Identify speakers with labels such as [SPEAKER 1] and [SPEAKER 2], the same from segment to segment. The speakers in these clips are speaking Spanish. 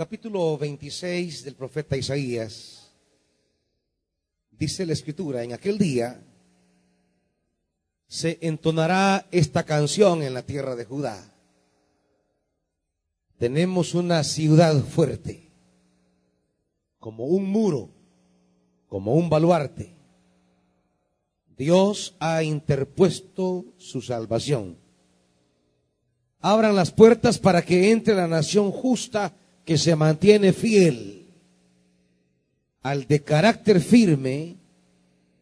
[SPEAKER 1] capítulo 26 del profeta Isaías, dice la escritura, en aquel día se entonará esta canción en la tierra de Judá. Tenemos una ciudad fuerte, como un muro, como un baluarte. Dios ha interpuesto su salvación. Abran las puertas para que entre la nación justa que se mantiene fiel. Al de carácter firme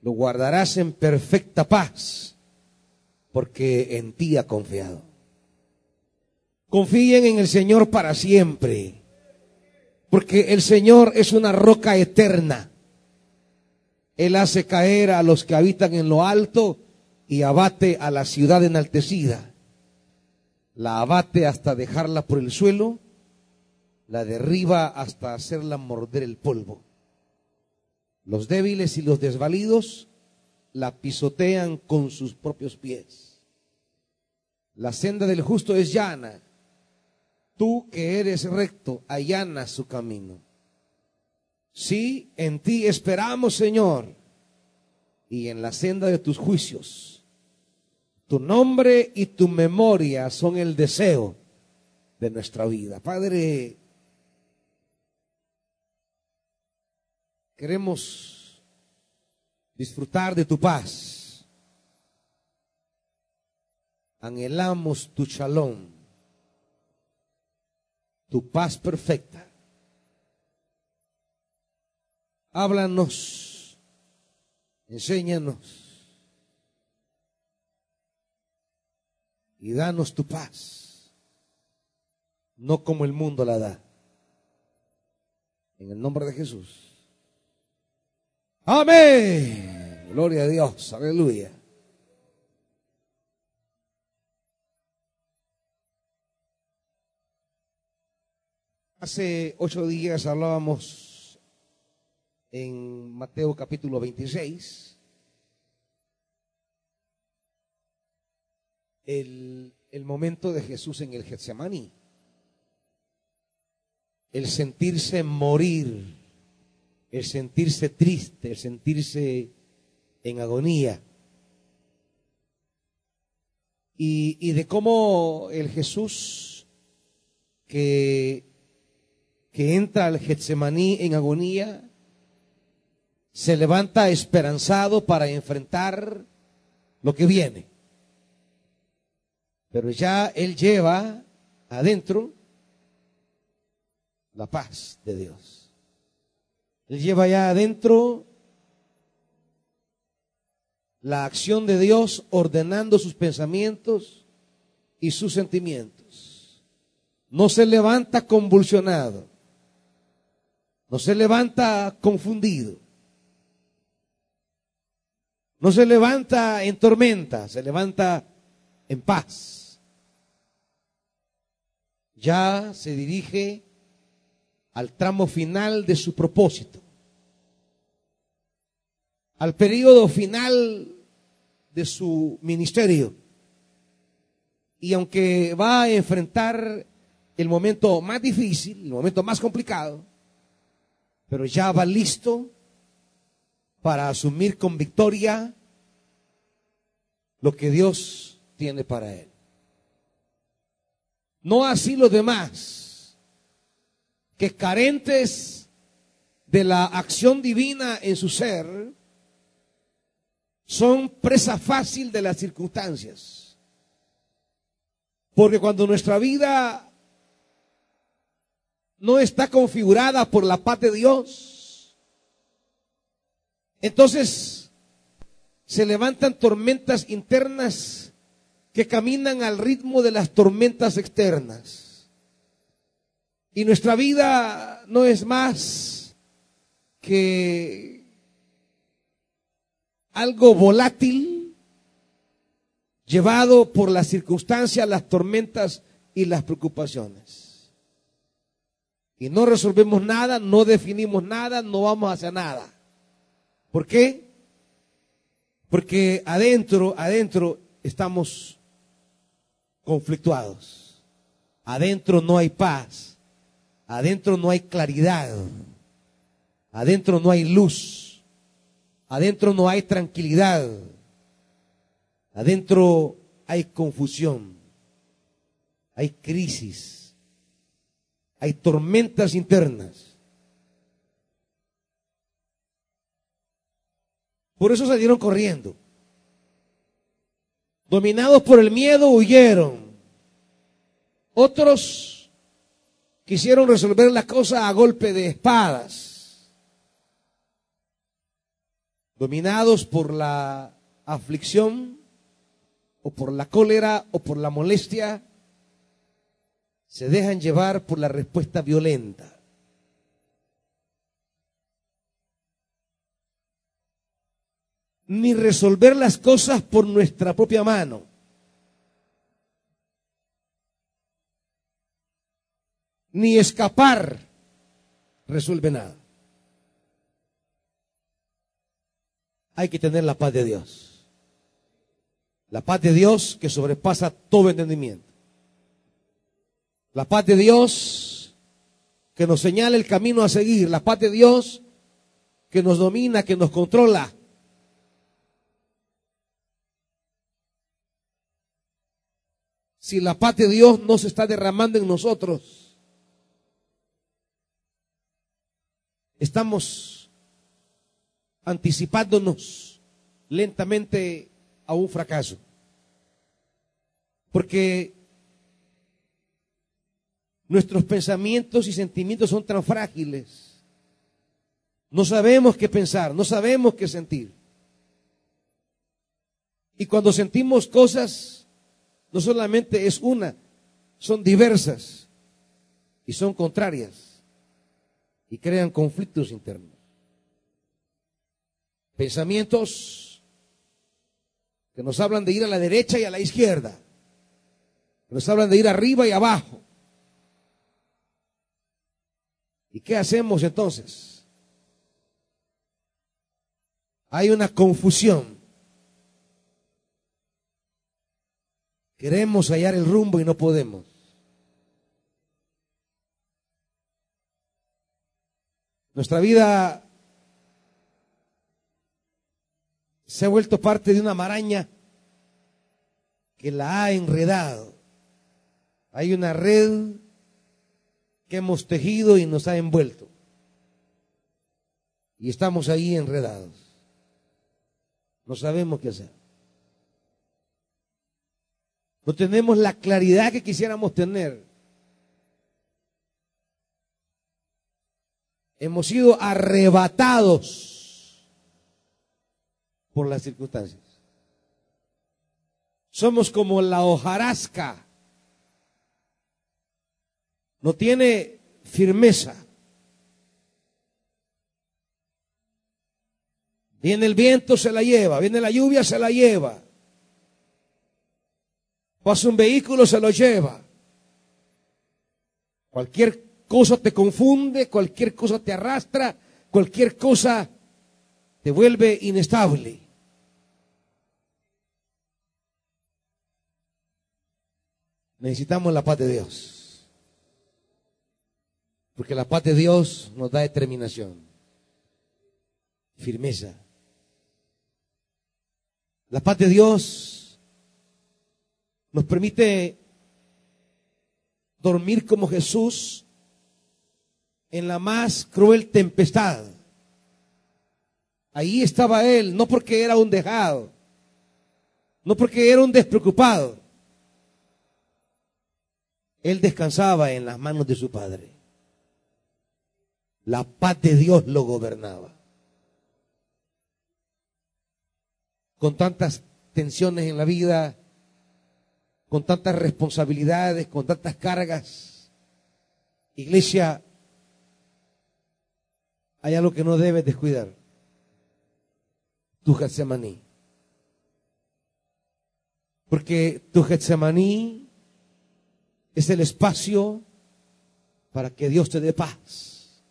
[SPEAKER 1] lo guardarás en perfecta paz, porque en ti ha confiado. Confíen en el Señor para siempre, porque el Señor es una roca eterna. Él hace caer a los que habitan en lo alto y abate a la ciudad enaltecida. La abate hasta dejarla por el suelo la derriba hasta hacerla morder el polvo. Los débiles y los desvalidos la pisotean con sus propios pies. La senda del justo es llana. Tú que eres recto, allana su camino. Sí, en ti esperamos, Señor, y en la senda de tus juicios. Tu nombre y tu memoria son el deseo de nuestra vida. Padre, Queremos disfrutar de tu paz. Anhelamos tu shalom, tu paz perfecta. Háblanos, enséñanos y danos tu paz, no como el mundo la da. En el nombre de Jesús. Amén. Gloria a Dios. Aleluya. Hace ocho días hablábamos en Mateo capítulo 26 el, el momento de Jesús en el Getsemaní, el sentirse morir el sentirse triste, el sentirse en agonía. Y, de cómo el Jesús que, que entra al Getsemaní en agonía, se levanta esperanzado para enfrentar lo que viene. Pero ya Él lleva adentro la paz de Dios. Él lleva ya adentro la acción de Dios ordenando sus pensamientos y sus sentimientos. No se levanta convulsionado. No se levanta confundido. No se levanta en tormenta, se levanta en paz. Ya se dirige al tramo final de su propósito, al periodo final de su ministerio. Y aunque va a enfrentar el momento más difícil, el momento más complicado, pero ya va listo para asumir con victoria lo que Dios tiene para él. No así los demás que carentes de la acción divina en su ser, son presa fácil de las circunstancias. Porque cuando nuestra vida no está configurada por la paz de Dios, entonces se levantan tormentas internas que caminan al ritmo de las tormentas externas. Y nuestra vida no es más que algo volátil, llevado por las circunstancias, las tormentas y las preocupaciones. Y no resolvemos nada, no definimos nada, no vamos hacia nada. ¿Por qué? Porque adentro, adentro estamos conflictuados. Adentro no hay paz adentro no hay claridad, adentro no hay luz, adentro no hay tranquilidad, adentro hay confusión, hay crisis, hay tormentas internas. Por eso salieron corriendo. Dominados por el miedo, huyeron. Otros quisieron resolver la cosa a golpe de espadas. Dominados por la aflicción, o por la cólera, o por la molestia, se dejan llevar por la respuesta violenta. ni resolver las cosas por nuestra propia mano. Ni escapar resuelve nada. Hay que tener la paz de Dios. La paz de Dios que sobrepasa todo entendimiento. La paz de Dios que nos señala el camino a seguir. La paz de Dios que nos domina, que nos controla. si la paz de Dios no se está derramando en nosotros, estamos anticipándonos lentamente a un fracaso. Porque nuestros pensamientos y sentimientos son tan frágiles. No sabemos qué pensar, no sabemos qué sentir. Y cuando sentimos cosas no solamente es una, son diversas y son contrarias y crean conflictos internos. Pensamientos que nos hablan de ir a la derecha y a la izquierda, que nos hablan de ir arriba y abajo. ¿Y qué hacemos entonces? Hay una confusión Queremos hallar el rumbo y no podemos. Nuestra vida se ha vuelto parte de una maraña que la ha enredado. Hay una red que hemos tejido y nos ha envuelto. Y estamos ahí enredados. No sabemos qué hacer. No tenemos la claridad que quisiéramos tener. Hemos sido arrebatados por las circunstancias. Somos como la hojarasca. No tiene firmeza. Viene el viento, se la lleva. Viene la lluvia, se la lleva. Pasa un vehículo, se lo lleva. Cualquier cosa te confunde, cualquier cosa te arrastra, cualquier cosa te vuelve inestable. Necesitamos la paz de Dios. Porque la paz de Dios nos da determinación, firmeza. La paz de Dios nos permite dormir como Jesús en la más cruel tempestad. Ahí estaba Él, no porque era un dejado, no porque era un despreocupado. Él descansaba en las manos de su Padre. La paz de Dios lo gobernaba. Con tantas tensiones en la vida, con tantas responsabilidades, con tantas cargas. Iglesia, hay algo que no debes descuidar. Tu Getsemaní. Porque tu Getsemaní es el espacio para que Dios te dé paz.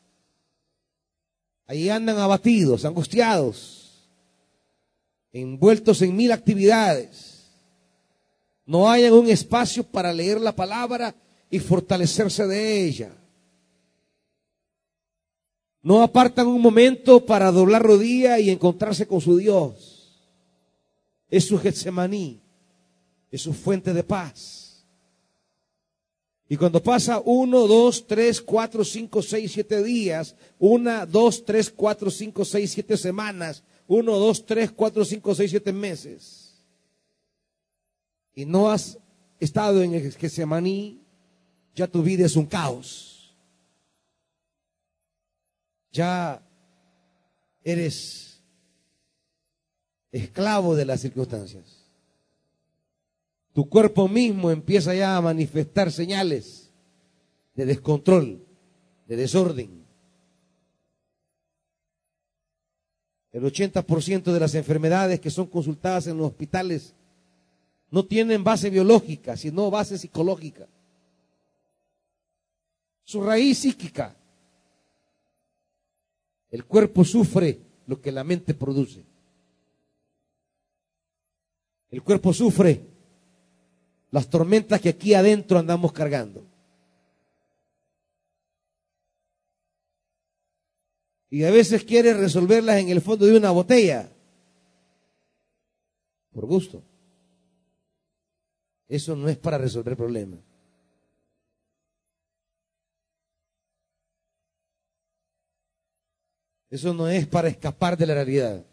[SPEAKER 1] Ahí andan abatidos, angustiados, envueltos en mil actividades no hay un espacio para leer la palabra y fortalecerse de ella. No apartan un momento para doblar rodilla y encontrarse con su Dios. Es su Getsemaní, es su fuente de paz. Y cuando pasa uno, dos, tres, cuatro, cinco, seis, siete días, una, dos, tres, cuatro, cinco, seis, siete semanas, uno, dos, tres, cuatro, cinco, seis, siete meses, y no has estado en el Getsemaní, ya tu vida es un caos ya eres esclavo de las circunstancias. Tu cuerpo mismo empieza ya a manifestar señales de descontrol, de desorden. El 80% de las enfermedades que son consultadas en los hospitales no tienen base biológica, sino base psicológica. Su raíz psíquica. El cuerpo sufre lo que la mente produce. El cuerpo sufre las tormentas que aquí adentro andamos cargando. Y a veces quiere resolverlas en el fondo de una botella. Por gusto. Eso no es para resolver problemas. Eso no es para escapar de la realidad.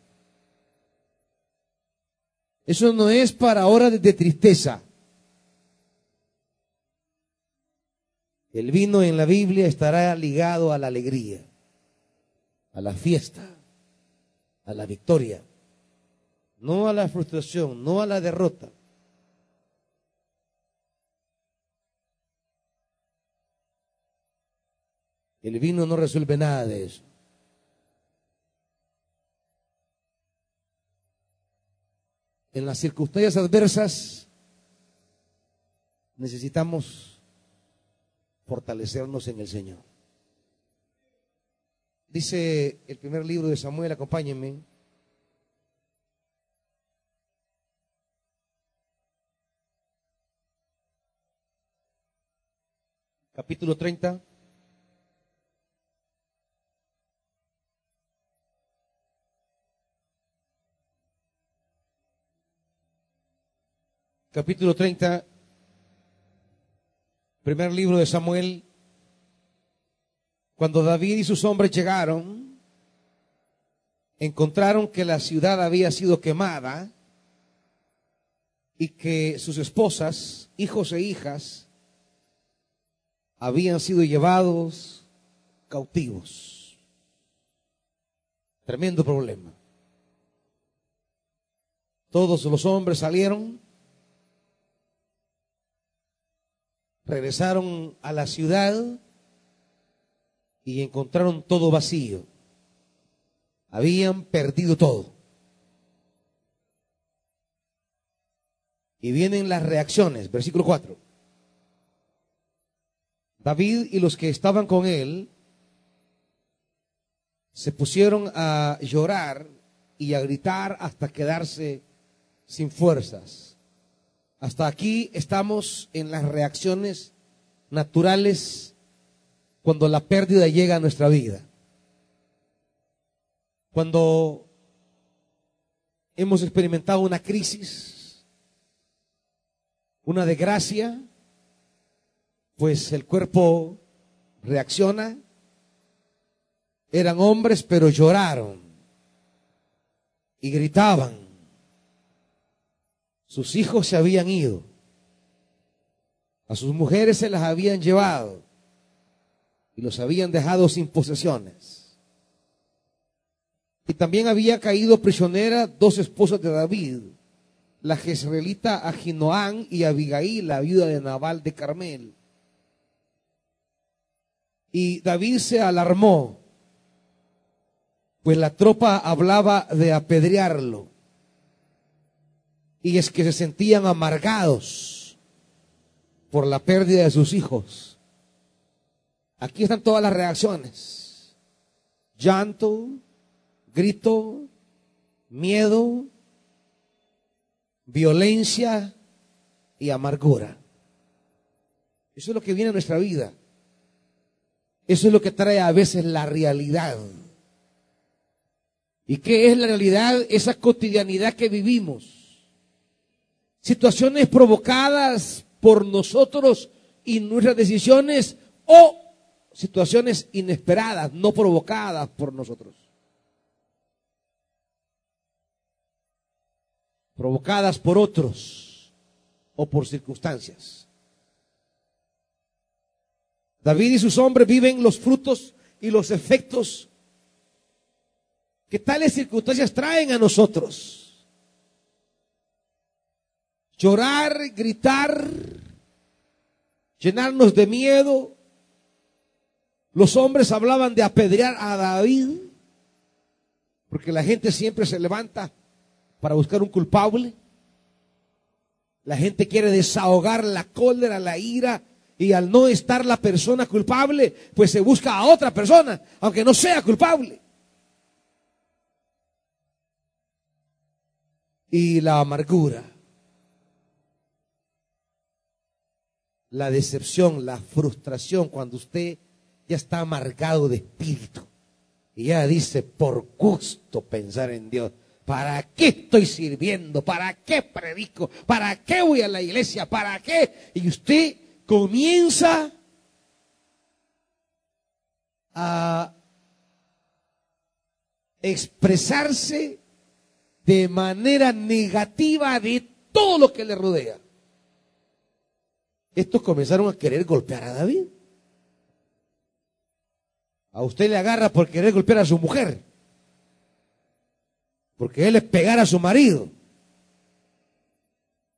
[SPEAKER 1] Eso no es para horas de tristeza. El vino en la Biblia estará ligado a la alegría, a la fiesta, a la victoria, no a la frustración, no a la derrota. El vino no resuelve nada de eso. En las circunstancias adversas necesitamos fortalecernos en el Señor. Dice el primer libro de Samuel, acompáñenme. Capítulo 30. Capítulo 30, primer libro de Samuel, cuando David y sus hombres llegaron, encontraron que la ciudad había sido quemada y que sus esposas, hijos e hijas, habían sido llevados cautivos. Tremendo problema. Todos los hombres salieron regresaron a la ciudad y encontraron todo vacío. Habían perdido todo. Y vienen las reacciones, versículo 4. David y los que estaban con él se pusieron a llorar y a gritar hasta quedarse sin fuerzas. Hasta aquí estamos en las reacciones naturales cuando la pérdida llega a nuestra vida. Cuando hemos experimentado una crisis, una desgracia, pues el cuerpo reacciona. Eran hombres, pero lloraron y gritaban sus hijos se habían ido. A sus mujeres se las habían llevado y los habían dejado sin posesiones. Y también había caído prisionera dos esposas de David, la jezreelita Aginoán y Abigail, la viuda de Nabal de Carmel. Y David se alarmó, pues la tropa hablaba de apedrearlo y es que se sentían amargados por la pérdida de sus hijos. Aquí están todas las reacciones. Llanto, grito, miedo, violencia y amargura. Eso es lo que viene a nuestra vida. Eso es lo que trae a veces la realidad. ¿Y qué es la realidad? Esa cotidianidad que vivimos. Situaciones provocadas por nosotros y nuestras decisiones o situaciones inesperadas, no provocadas por nosotros. Provocadas por otros o por circunstancias. David y sus hombres viven los frutos y los efectos que tales circunstancias traen a nosotros. Llorar, gritar, llenarnos de miedo. Los hombres hablaban de apedrear a David, porque la gente siempre se levanta para buscar un culpable. La gente quiere desahogar la cólera, la ira, y al no estar la persona culpable, pues se busca a otra persona, aunque no sea culpable. Y la amargura, la decepción, la frustración, cuando usted ya está amargado de espíritu y ya dice, por gusto pensar en Dios. ¿Para qué estoy sirviendo? ¿Para qué predico? ¿Para qué voy a la iglesia? ¿Para qué? Y usted comienza a expresarse de manera negativa de todo lo que le rodea. Estos comenzaron a querer golpear a David. A usted le agarra por querer golpear a su mujer. Porque él es pegar a su marido.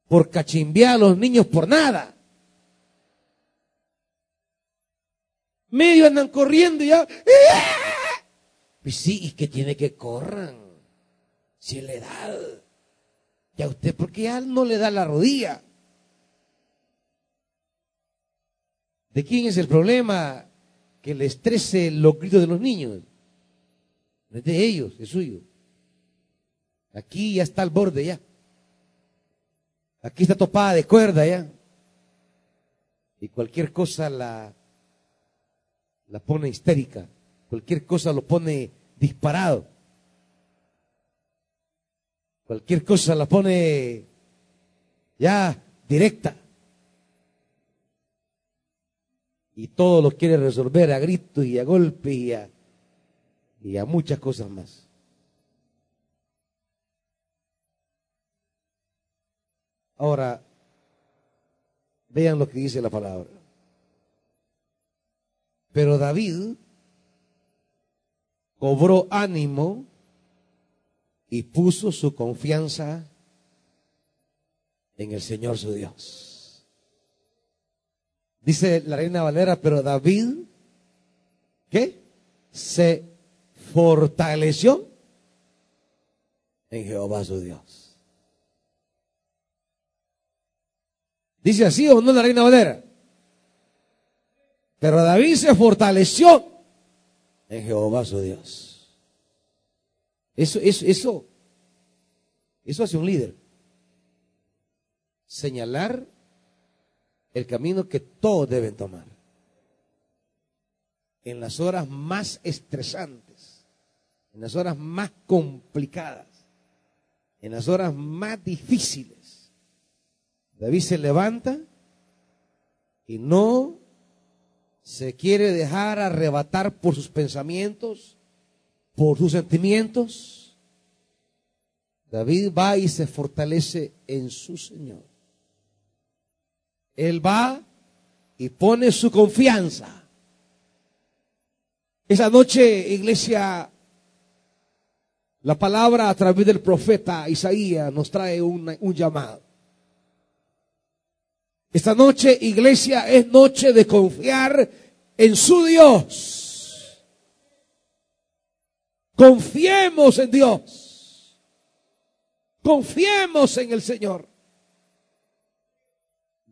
[SPEAKER 1] Por cachimbear a los niños por nada. medio andan corriendo y ya. Pues sí, y que tiene que corran. Si le da. Y a usted, porque ya no le da la rodilla. ¿De quién es el problema que le estrese los gritos de los niños? No es de ellos, es suyo. Aquí ya está al borde ya. Aquí está topada de cuerda ya. Y cualquier cosa la la pone histérica, cualquier cosa lo pone disparado, cualquier cosa la pone ya directa. Y todo lo quiere resolver a gritos y a golpes y a, y a muchas cosas más. Ahora, vean lo que dice la palabra. Pero David cobró ánimo y puso su confianza en el Señor su Dios. Dice la reina Valera, pero David, ¿qué? Se fortaleció en Jehová su Dios. Dice así o no la reina Valera. Pero David se fortaleció en Jehová su Dios. Eso, eso, eso, eso hace un líder. Señalar el camino que todos deben tomar. En las horas más estresantes, en las horas más complicadas, en las horas más difíciles. David se levanta y no se quiere dejar arrebatar por sus pensamientos, por sus sentimientos, David va y se fortalece en su Señor. Él va y pone su confianza. Esa noche, iglesia, la palabra a través del profeta Isaías nos trae un llamado. Esta noche, iglesia, es noche de confiar en su Dios. Confiemos en Dios. Confiemos en el Señor.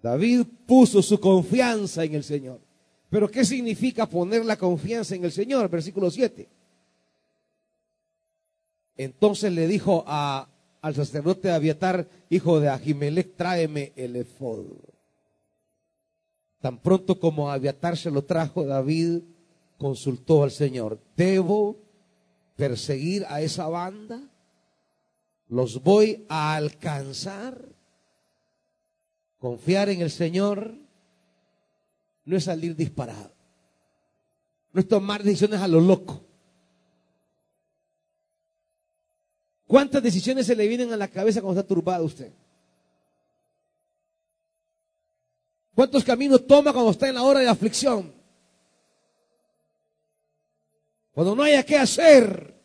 [SPEAKER 1] David puso su confianza en el Señor. Pero ¿qué significa poner la confianza en el Señor? Versículo 7. Entonces le dijo al sacerdote Abiatar, hijo de Ahimelech, tráeme el efod. Tan pronto como Abiatar se lo trajo, David consultó al Señor, ¿debo perseguir a esa banda? ¿Los voy a alcanzar? Confiar en el Señor no es salir disparado. No es tomar decisiones a lo loco. ¿Cuántas decisiones se le vienen a la cabeza cuando está turbado usted? ¿Cuántos caminos toma cuando está en la hora de aflicción? Cuando no haya qué hacer.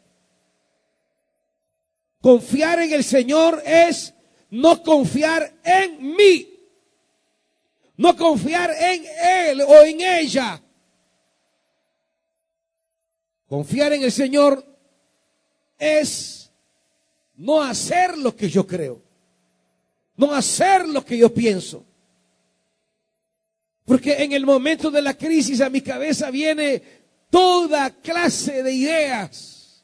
[SPEAKER 1] Confiar en el Señor es no confiar en mí. No confiar en Él o en ella. Confiar en el Señor es no hacer lo que yo creo. No hacer lo que yo pienso. Porque en el momento de la crisis a mi cabeza viene toda clase de ideas,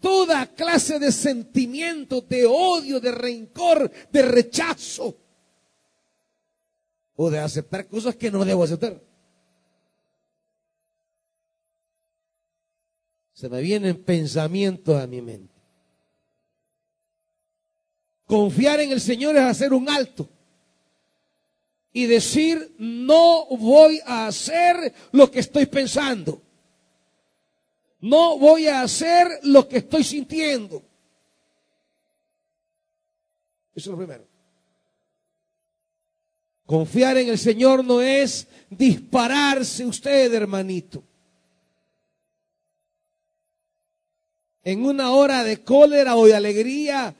[SPEAKER 1] toda clase de sentimientos, de odio, de rencor, de rechazo, o de aceptar cosas que no debo aceptar. Se me vienen pensamientos a mi mente. Confiar en el Señor es hacer un alto y decir, no voy a hacer lo que estoy pensando. No voy a hacer lo que estoy sintiendo. Eso es lo primero. Confiar en el Señor no es dispararse usted, hermanito. En una hora de cólera o de alegría,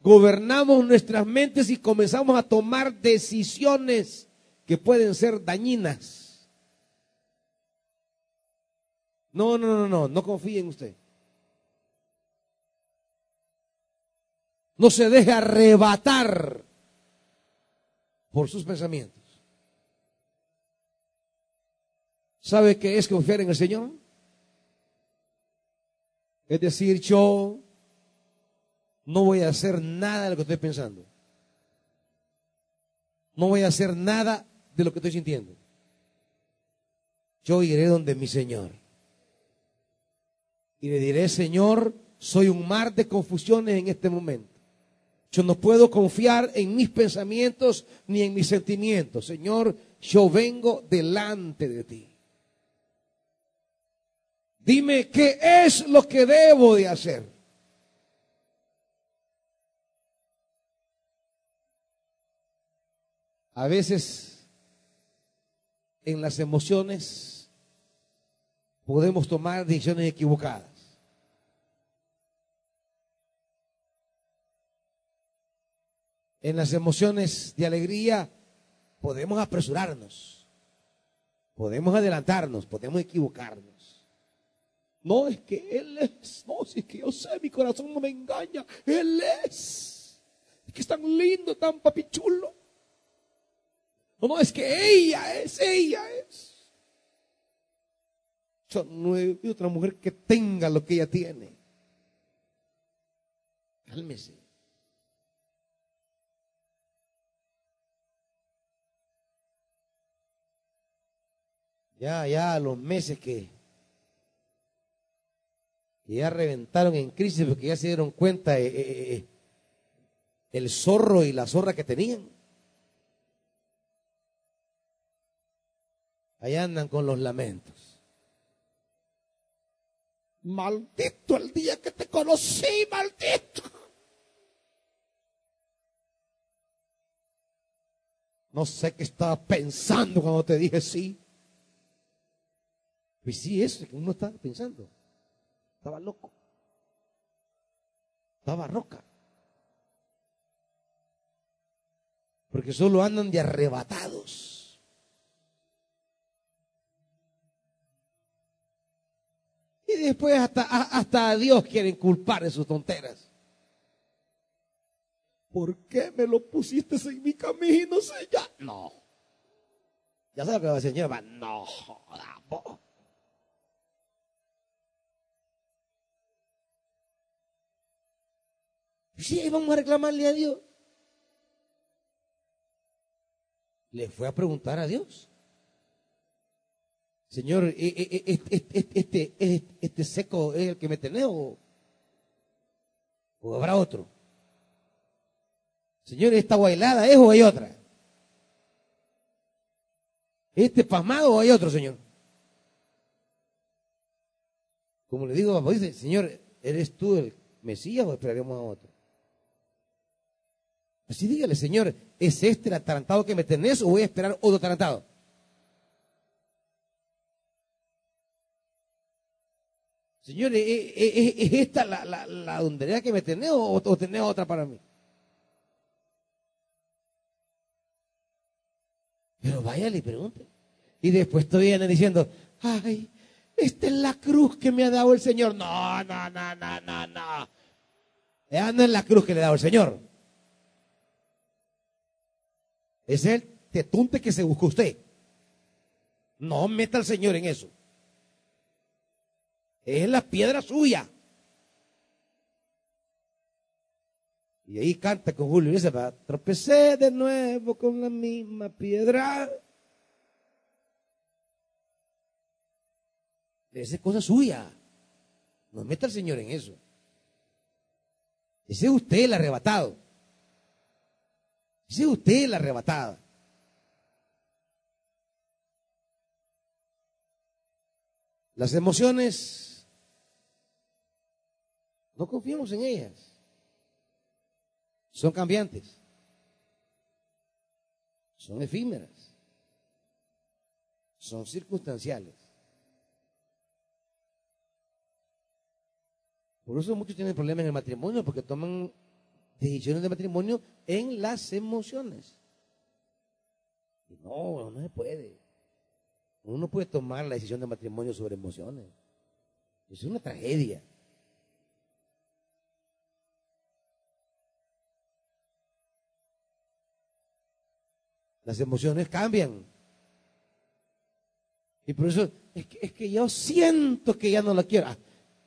[SPEAKER 1] gobernamos nuestras mentes y comenzamos a tomar decisiones que pueden ser dañinas. No, no, no, no, no confíe en usted. No se deje arrebatar por sus pensamientos. ¿Sabe qué es confiar en el Señor? Es decir, yo no voy a hacer nada de lo que estoy pensando. No voy a hacer nada de lo que estoy sintiendo. Yo iré donde mi Señor. Y le diré, Señor, soy un mar de confusiones en este momento. Yo no puedo confiar en mis pensamientos ni en mis sentimientos. Señor, yo vengo delante de ti. Dime qué es lo que debo de hacer. A veces en las emociones podemos tomar decisiones equivocadas. En las emociones de alegría podemos apresurarnos, podemos adelantarnos, podemos equivocarnos. No es que Él es, no, si es que yo sé, mi corazón no me engaña, Él es. Es que es tan lindo, tan papichulo. No, no, es que ella es, ella es. Yo no he otra mujer que tenga lo que ella tiene. Cálmese. Ya, ya, los meses que, que ya reventaron en crisis porque ya se dieron cuenta eh, eh, eh, el zorro y la zorra que tenían. Allá andan con los lamentos. Maldito el día que te conocí, maldito. No sé qué estaba pensando cuando te dije sí. Pues sí, eso que uno estaba pensando. Estaba loco. Estaba roca. Porque solo andan de arrebatados. Y después hasta, hasta a Dios quieren culpar de sus tonteras. ¿Por qué me lo pusiste en mi camino, Señor? No. Ya sabe lo que va a Señor, no joda, Sí, vamos a reclamarle a Dios. Le fue a preguntar a Dios. Señor, e- e- e- este, este, seco es el que me tenés o, o habrá otro. Señor, esta bailada es o hay otra. Este pasmado o hay otro, Señor. Como le digo, papá, dice, Señor, ¿eres tú el Mesías o esperaremos a otro? Así dígale, Señor, ¿es este el atarantado que me tenés o voy a esperar otro atarantado? Señor, ¿e- e- e- ¿es esta la, la, la hondonera que me tenés o, o tenés otra para mí? Pero váyale y pregunte. Y después todavía vienen diciendo, ay, esta es la cruz que me ha dado el Señor. No, no, no, no, no, no. No es la cruz que le ha dado el Señor. Es el tetunte que se busca usted. No meta al Señor en eso. Es la piedra suya. Y ahí canta con Julio y dice, va, tropecé de nuevo con la misma piedra. Esa es cosa suya. No meta al Señor en eso. Ese es usted el arrebatado. Es usted el arrebatado. Las emociones, no confiemos en ellas. Son cambiantes. Son efímeras. Son circunstanciales. Por eso muchos tienen problemas en el matrimonio, porque toman decisiones de matrimonio en las emociones. Y no, no se puede. Uno no puede tomar la decisión de matrimonio sobre emociones. Es una tragedia. Las emociones cambian. Y por eso es que, es que yo siento que ya no la quiero. Ah,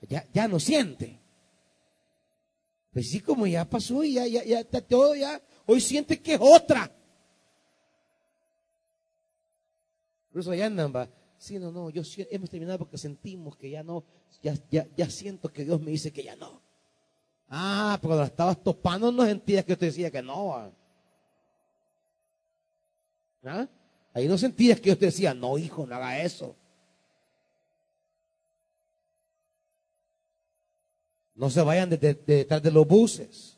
[SPEAKER 1] ya, ya no siente. Pues sí, como ya pasó y ya, ya, ya está todo, ya, hoy siente que es otra. Por eso ya andan, va. Sí, no, no, yo hemos terminado porque sentimos que ya no, ya, ya, ya siento que Dios me dice que ya no. Ah, pero cuando la estabas topando no sentías que te decía que no. ¿Ah? Ahí no sentías que yo te decía, no, hijo, no haga eso. No se vayan de- de- de detrás de los buses.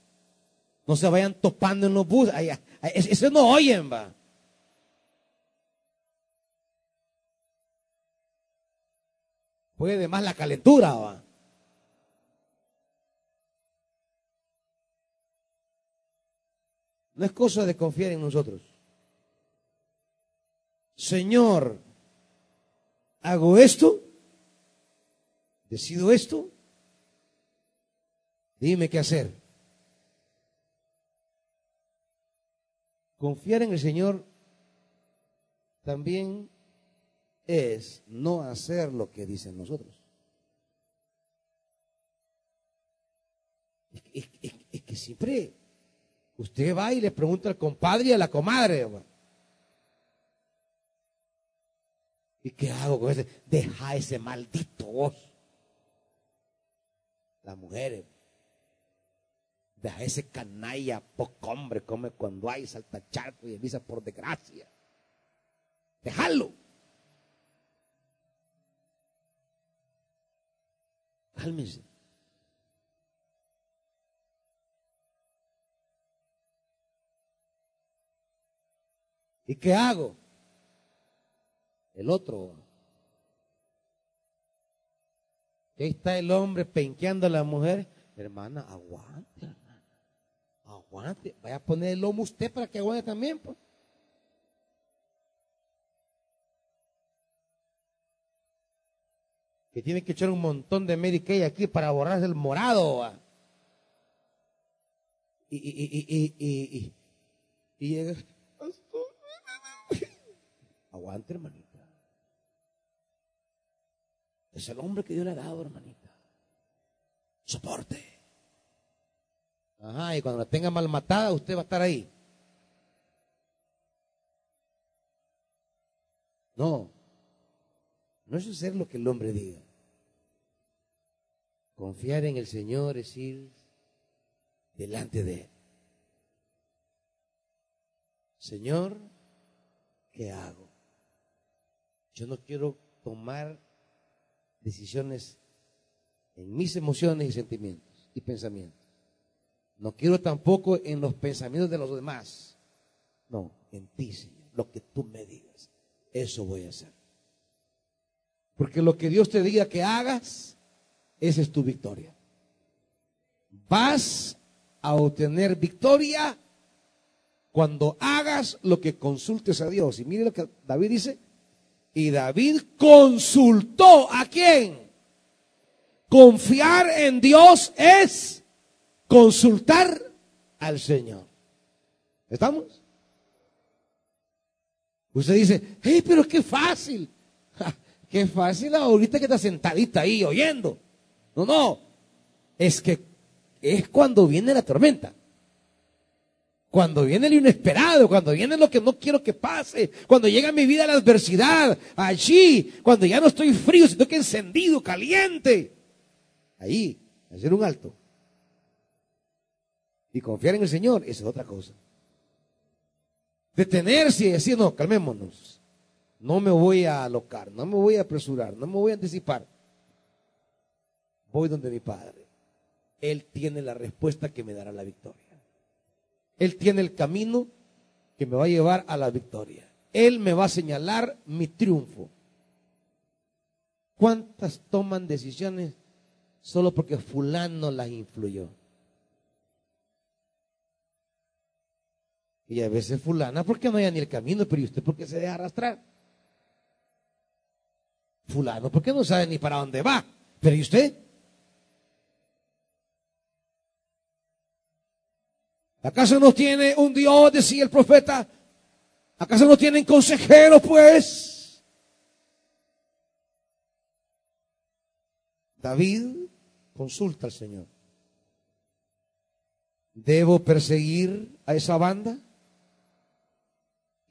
[SPEAKER 1] No se vayan topando en los buses. Ay, ay, ay, es- eso no oyen, va. Puede más la calentura, va. No es cosa de confiar en nosotros. Señor, hago esto, decido esto, dime qué hacer. Confiar en el Señor también es no hacer lo que dicen nosotros. Es, que- siempre usted va y le pregunta al compadre y a la comadre. ¿Y qué hago con ese? Deja ese maldito vos. Las mujeres. Deja ese canalla, poco hombre, come cuando hay, salta charco y avisa por desgracia. Déjalo. Cálmense. ¿Y qué hago? El otro. Ahí está el hombre penqueando a la mujer. Hermana, aguante, hermana. Aguante. Vaya a poner el lomo usted para que aguante también, pues. Que tiene que echar un montón de Mary aquí para borrarse el morado. y, y, y- y llega. Aguante, hermanita. Es el hombre que Dios le ha dado, hermanita. Soporte. Ajá, y cuando la tenga mal matada, usted va a estar ahí. No. No es hacer lo que el hombre diga. Confiar en el Señor es ir delante de Él. Señor, ¿qué hago? Yo no quiero tomar decisiones en mis emociones y sentimientos y pensamientos. No quiero tampoco en los pensamientos de los demás. No, en ti, Señor, lo que tú me digas. Eso voy a hacer. Porque lo que Dios te diga que hagas, esa es tu victoria. Vas a obtener victoria cuando hagas lo que consultes a Dios. Y mire lo que David dice. Y David consultó a quién. Confiar en Dios es consultar al Señor. ¿Estamos? Usted dice, hey, pero qué fácil. qué fácil ahorita que está sentadita ahí oyendo. No, no. Es que es cuando viene la tormenta. Cuando viene lo inesperado, cuando viene lo que no quiero que pase, cuando llega a mi vida la adversidad, allí, cuando ya no estoy frío, sino que encendido, caliente. Ahí, hacer un alto. Y confiar en el Señor, esa es otra cosa. Detenerse y decir, no, calmémonos. No me voy a alocar, no me voy a apresurar, no me voy a anticipar. Voy donde mi Padre. Él tiene la respuesta que me dará la victoria. Él tiene el camino que me va a llevar a la victoria. Él me va a señalar mi triunfo. ¿Cuántas toman decisiones solo porque fulano las influyó? Y a veces fulana, porque no hay ni el camino, pero ¿y usted por qué se deja arrastrar? Fulano, porque no sabe ni para dónde va? Pero ¿y usted? ¿Acaso no tiene un Dios, decía el profeta? ¿Acaso no tienen consejero, pues? David consulta al Señor. ¿Debo perseguir a esa banda?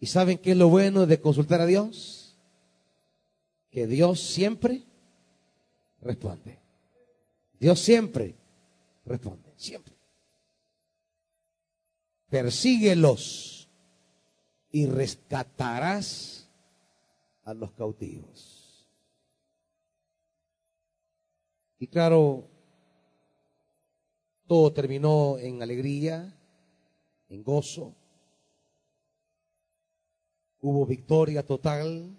[SPEAKER 1] ¿Y saben qué es lo bueno de consultar a Dios? Que Dios siempre responde. Dios siempre responde, siempre persíguelos y rescatarás a los cautivos. Y claro, todo terminó en alegría, en gozo. Hubo victoria total.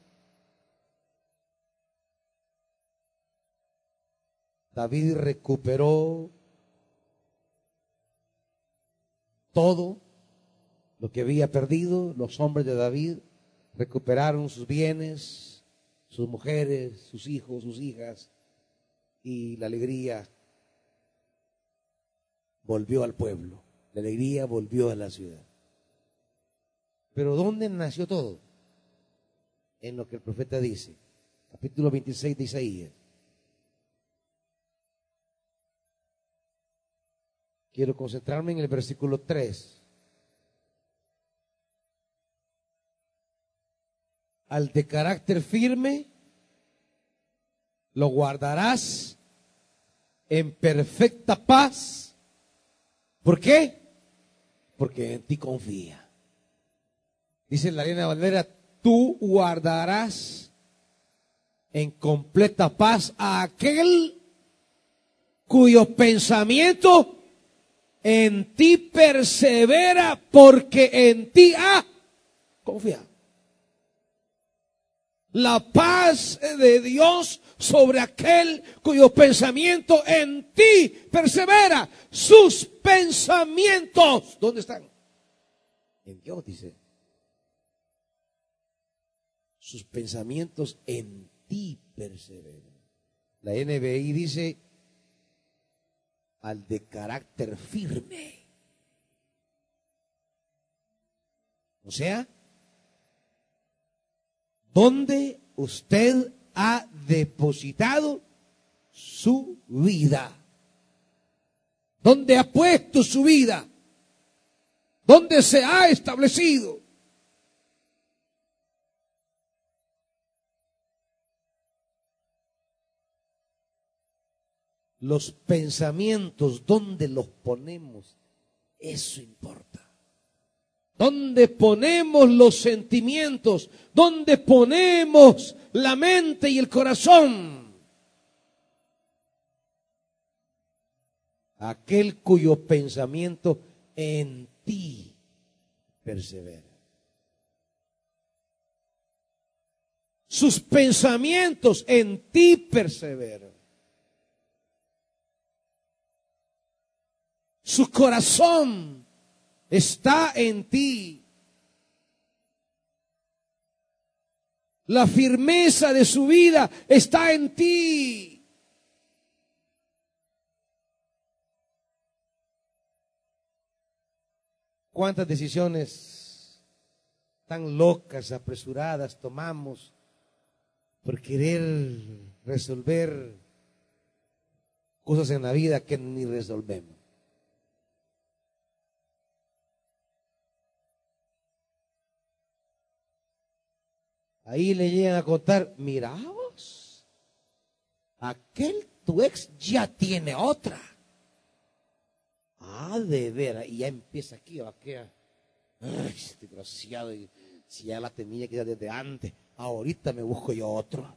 [SPEAKER 1] David recuperó todo lo que había perdido, los hombres de David recuperaron sus bienes, sus mujeres, sus hijos, sus hijas, y la alegría volvió al pueblo, la alegría volvió a la ciudad. Pero ¿dónde nació todo? En lo que el profeta dice, capítulo 26 de Isaías. Quiero concentrarme en el versículo 3. al de carácter firme, lo guardarás en perfecta paz. ¿Por qué? Porque en ti confía. Dice la Reina Valera, tú guardarás en completa paz a aquel cuyo pensamiento en ti persevera porque en ti ha confiado la paz de Dios sobre aquel cuyo pensamiento en ti persevera. Sus pensamientos, ¿dónde están? En Dios, dice. Sus pensamientos en ti perseveran. La NBI dice, al de carácter firme. O sea, ¿Dónde usted ha depositado su vida? ¿Dónde ha puesto su vida? ¿Dónde se ha establecido? Los pensamientos, ¿dónde los ponemos? Eso importa. ¿Dónde ponemos los sentimientos? ¿Dónde ponemos la mente y el corazón? Aquel cuyo pensamiento en ti persevera. Sus pensamientos en ti perseveran. Su corazón está en ti. La firmeza de su vida está en ti. ¿Cuántas decisiones tan locas, apresuradas tomamos por querer resolver cosas en la vida que ni resolvemos? Ahí le llegan a contar, mira vos, aquel tu ex ya tiene otra. Ah, de veras, y ya empieza aquí, va a ay, desgraciado, si ya la tenía que desde antes, ahorita me busco yo otro.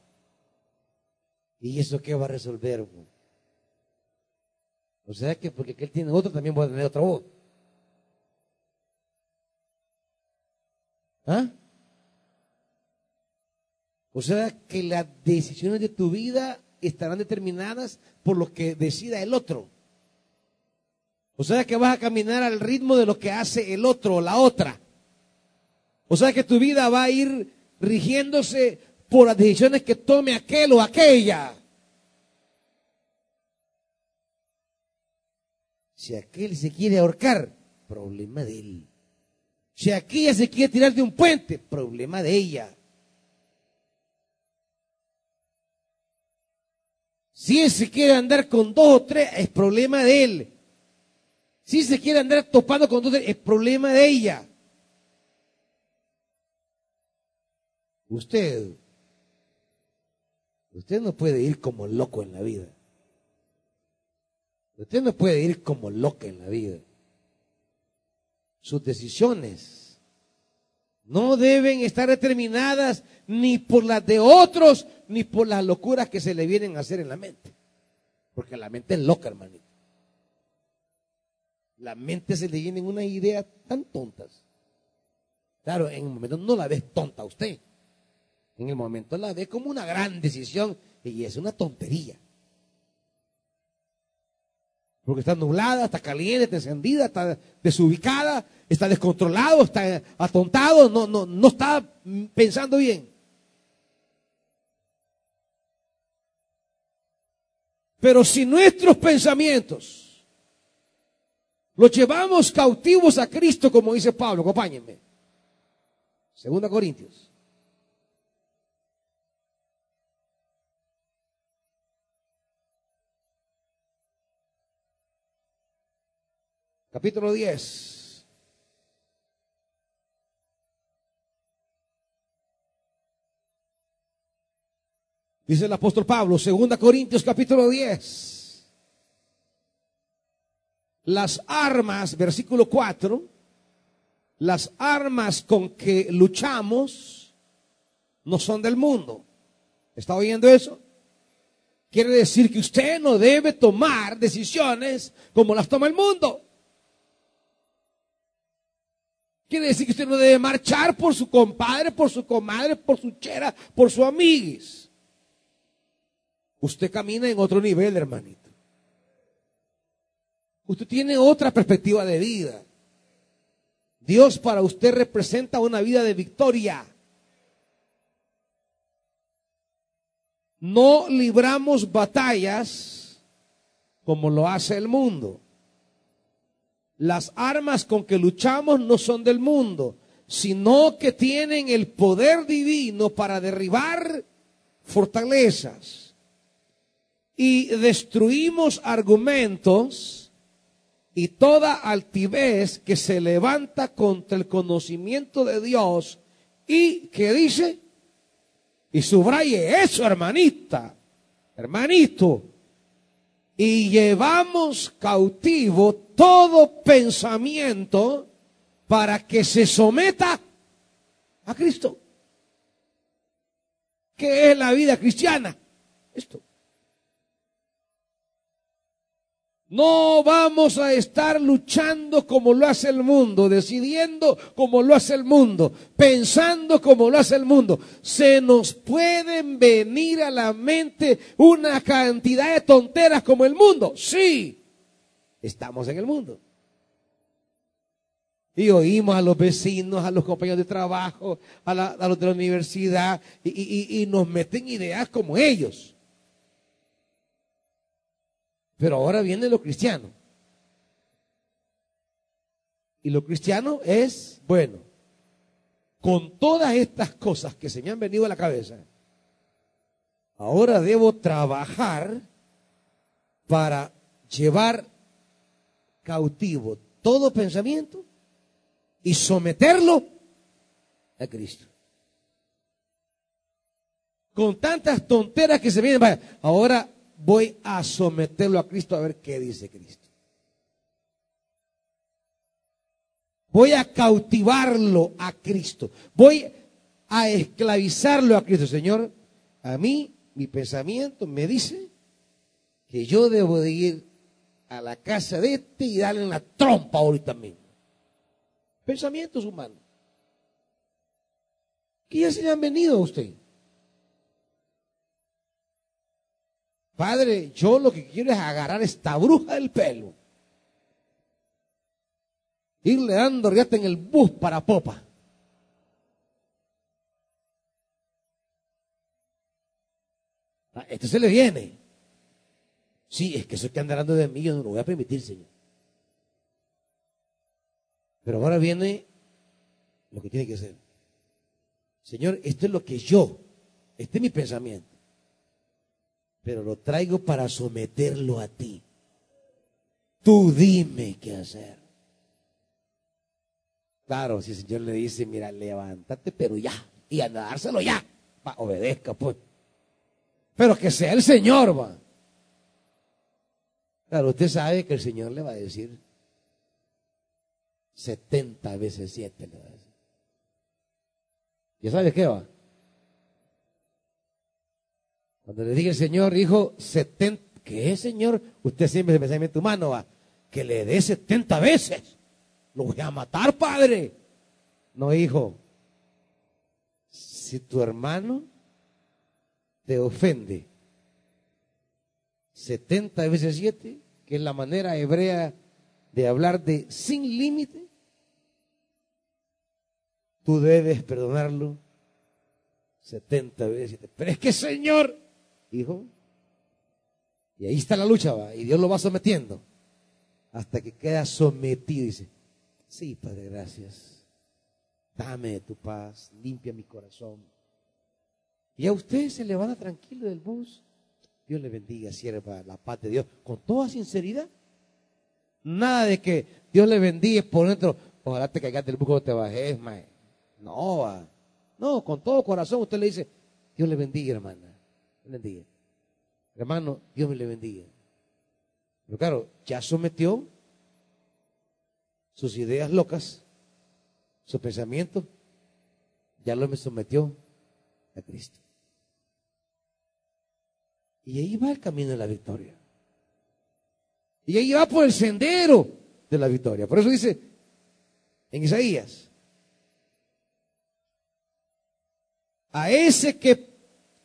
[SPEAKER 1] ¿Y eso qué va a resolver? O sea que porque él tiene otro, también voy a tener otra voz. ¿Ah? O sea que las decisiones de tu vida estarán determinadas por lo que decida el otro. O sea que vas a caminar al ritmo de lo que hace el otro o la otra. O sea que tu vida va a ir rigiéndose por las decisiones que tome aquel o aquella. Si aquel se quiere ahorcar, problema de él. Si aquella se quiere tirar de un puente, problema de ella. Si él se quiere andar con dos o tres, es problema de él. Si se quiere andar topando con dos o tres, es problema de ella. Usted, usted no puede ir como loco en la vida. Usted no puede ir como loca en la vida. Sus decisiones no deben estar determinadas ni por las de otros, ni por las locuras que se le vienen a hacer en la mente. Porque la mente es loca, hermanito. La mente se le vienen unas ideas tan tontas. Claro, en el momento no la ves tonta usted. En el momento la ve como una gran decisión y es una tontería. Porque está nublada, está caliente, está encendida, está desubicada, está descontrolado, está atontado, no, no, está pensando bien. Pero si nuestros pensamientos los llevamos cautivos a Cristo, como dice Pablo, acompáñenme. Segunda Corintios. Capítulo 10. Dice el apóstol Pablo, 2 Corintios capítulo 10. Las armas, versículo 4, las armas con que luchamos no son del mundo. ¿Está oyendo eso? Quiere decir que usted no debe tomar decisiones como las toma el mundo. Quiere decir que usted no debe marchar por su compadre, por su comadre, por su chera, por su amiguis. Usted camina en otro nivel, hermanito. Usted tiene otra perspectiva de vida. Dios para usted representa una vida de victoria. No libramos batallas como lo hace el mundo. Las armas con que luchamos no son del mundo, sino que tienen el poder divino para derribar fortalezas. Y destruimos argumentos y toda altivez que se levanta contra el conocimiento de Dios y que dice, y subraye eso, hermanita, hermanito, y llevamos cautivo todo pensamiento para que se someta a Cristo. ¿Qué es la vida cristiana? Esto. No vamos a estar luchando como lo hace el mundo, decidiendo como lo hace el mundo, pensando como lo hace el mundo. Se nos pueden venir a la mente una cantidad de tonteras como el mundo. Sí, estamos en el mundo. Y oímos a los vecinos, a los compañeros de trabajo, a, los de la universidad, y nos meten ideas como ellos. Pero ahora viene lo cristiano. Y lo cristiano es, bueno, con todas estas cosas que se me han venido a la cabeza, ahora debo trabajar para llevar cautivo todo pensamiento y someterlo a Cristo. Con tantas tonteras que se vienen, ahora voy a someterlo a Cristo a ver qué dice Cristo. Voy a cautivarlo a Cristo. Voy a esclavizarlo a Cristo. Señor, a mí mi pensamiento me dice que yo debo de ir a la casa de este y darle la trompa ahorita mismo. Pensamientos humanos. Que ya se le han venido a usted. Padre, yo lo que quiero es agarrar esta bruja del pelo. Irle dando riata en el bus para popa. Ah, esto se le viene. Sí, es que eso que anda hablando de mí, yo no lo voy a permitir, Señor. Pero ahora viene lo que tiene que ser. Señor, esto es lo que yo, este es mi pensamiento pero lo traigo para someterlo a ti. Tú dime qué hacer. Claro, si el Señor le dice, mira, levántate, pero ya, y a ya, va, obedezca pues. Pero que sea el Señor, va. Claro, usted sabe que el Señor le va a decir 70 veces 7 le va a decir. ¿Ya sabe qué va? Cuando le dije el Señor, hijo, 70, ¿qué es, Señor? Usted siempre se pensamiento en tu mano, va, que le dé 70 veces. Lo voy a matar, padre. No, hijo. Si tu hermano te ofende 70 veces 7, que es la manera hebrea de hablar de sin límite, tú debes perdonarlo 70 veces 7. Pero es que, Señor, hijo. Y ahí está la lucha, va. Y Dios lo va sometiendo. Hasta que queda sometido. Dice, sí, Padre, gracias. Dame tu paz, limpia mi corazón. Y a usted se le van a tranquilo del bus. Dios le bendiga, sierva, la paz de Dios. Con toda sinceridad. Nada de que Dios le bendiga por dentro. Ojalá te caigas del bus cuando te bajes, mae. No. No, con todo corazón usted le dice, Dios le bendiga, hermana bendiga. Hermano, Dios me le bendiga. Pero claro, ya sometió sus ideas locas, su pensamiento, ya lo me sometió a Cristo. Y ahí va el camino de la victoria. Y ahí va por el sendero de la victoria. Por eso dice en Isaías, a ese que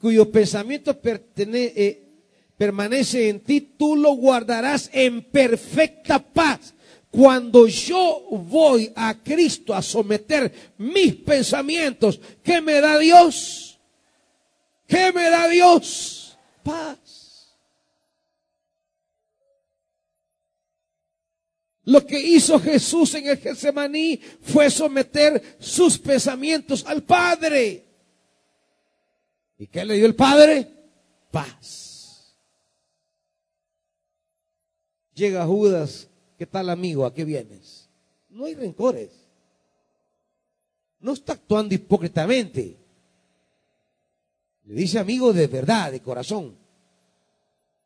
[SPEAKER 1] cuyo pensamiento eh, permanece en ti, tú lo guardarás en perfecta paz. Cuando yo voy a Cristo a someter mis pensamientos, ¿qué me da Dios? ¿Qué me da Dios? Paz. Lo que hizo Jesús en el Getsemaní fue someter sus pensamientos al Padre. ¿Y qué le dio el Padre? Paz. Llega Judas, ¿qué tal amigo? ¿A qué vienes? No hay rencores. No está actuando hipócritamente. Le dice amigo de verdad, de corazón.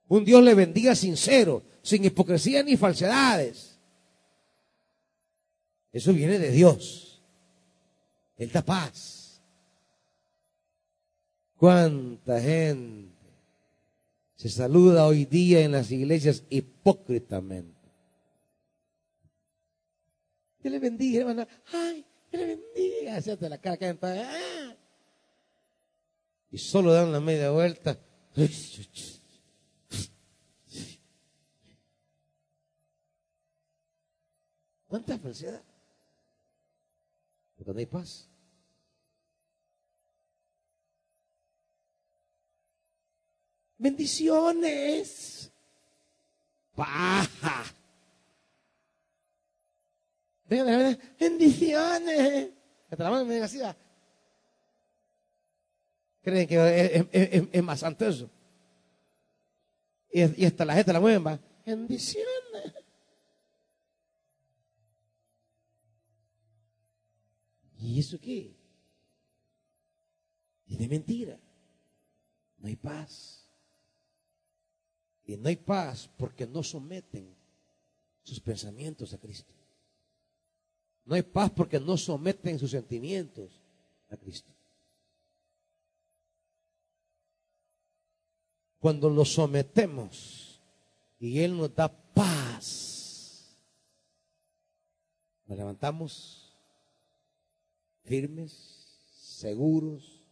[SPEAKER 1] Un Dios le bendiga sincero, sin hipocresía ni falsedades. Eso viene de Dios. Él da paz. ¿Cuánta gente se saluda hoy día en las iglesias hipócritamente? Que le bendiga, hermano. Ay, que le bendiga. Hacerte la cara que ah. Y solo dan la media vuelta. ¿Cuánta falsedad? Porque no hay paz. Bendiciones. Paja. Bendiciones. Te la mano. Creen que es, más santo eso. Y, hasta la gente la mueven, va. Bendiciones. ¿Y eso qué? Y de mentira. No hay paz. Y no hay paz porque no someten sus pensamientos a Cristo. No hay paz porque no someten sus sentimientos a Cristo. Cuando los sometemos y Él nos da paz, nos levantamos firmes, seguros,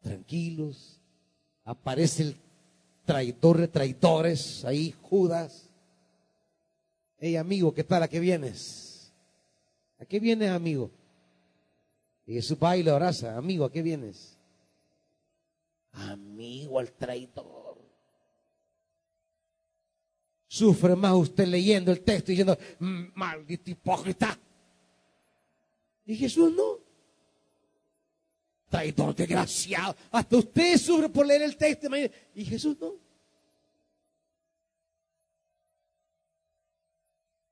[SPEAKER 1] tranquilos. Aparece el traidor traidores, ahí Judas. Hey amigo, ¿qué tal? ¿A qué vienes? ¿A qué vienes, amigo? Y Jesús va y le abraza, amigo, ¿a qué vienes? Amigo al traidor. Sufre más usted leyendo el texto y diciendo, mm, maldito hipócrita. Y Jesús no. Traidor desgraciado. Hasta usted sufre por leer el texto. Y Jesús no.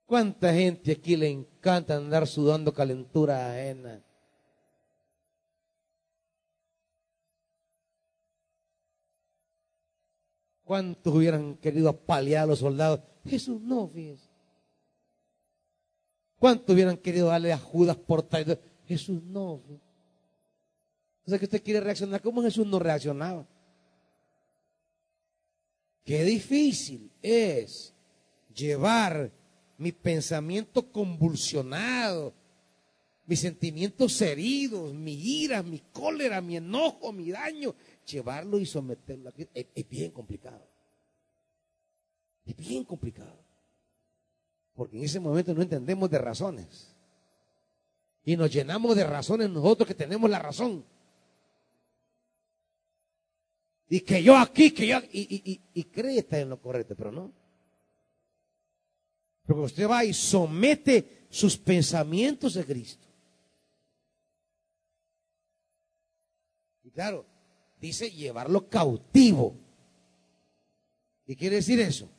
[SPEAKER 1] ¿Cuánta gente aquí le encanta andar sudando calentura ajena? ¿Cuántos hubieran querido apalear a los soldados? Jesús no, fíjense. ¿Cuántos hubieran querido darle a Judas por traidor? Jesús no. O sea que usted quiere reaccionar como Jesús no reaccionaba. Qué difícil es llevar mi pensamiento convulsionado, mis sentimientos heridos, mi ira, mi cólera, mi enojo, mi daño, llevarlo y someterlo. Es, es bien complicado. Es bien complicado. Porque en ese momento no entendemos de razones. Y nos llenamos de razones nosotros que tenemos la razón. Y que yo aquí, que yo... Y, y, cree estar en lo correcto, pero no. Porque usted va y somete sus pensamientos a Cristo. Y claro, dice llevarlo cautivo. ¿Qué quiere decir eso?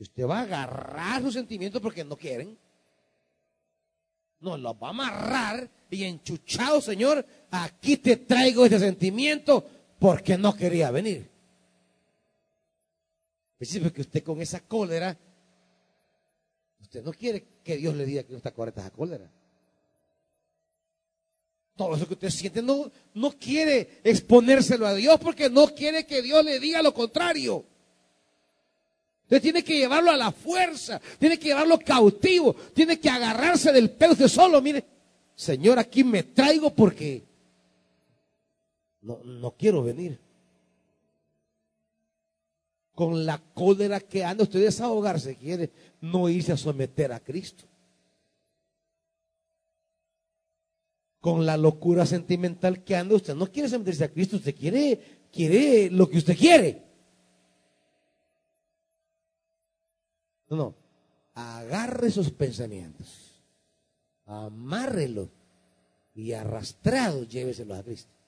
[SPEAKER 1] Usted va a agarrar sus sentimientos porque no quieren. No, los va a amarrar y enchuchado, Señor, aquí te traigo este sentimiento porque no quería venir. Decir, que usted con esa cólera, usted no quiere que Dios le diga que no está correcta esa cólera. Todo eso que usted siente no, no quiere exponérselo a Dios porque no quiere que Dios le diga lo contrario. Usted tiene que llevarlo a la fuerza, tiene que llevarlo cautivo, tiene que agarrarse del pelo usted solo. Mire, Señor, aquí me traigo porque no, no quiero venir. Con la cólera que anda usted desahogarse, quiere no irse a someter a Cristo. Con la locura sentimental que anda usted no quiere someterse a Cristo, usted quiere, quiere lo que usted quiere. No, no. Agarre esos pensamientos. Amárrelos. Y arrastrados lléveselos a Cristo.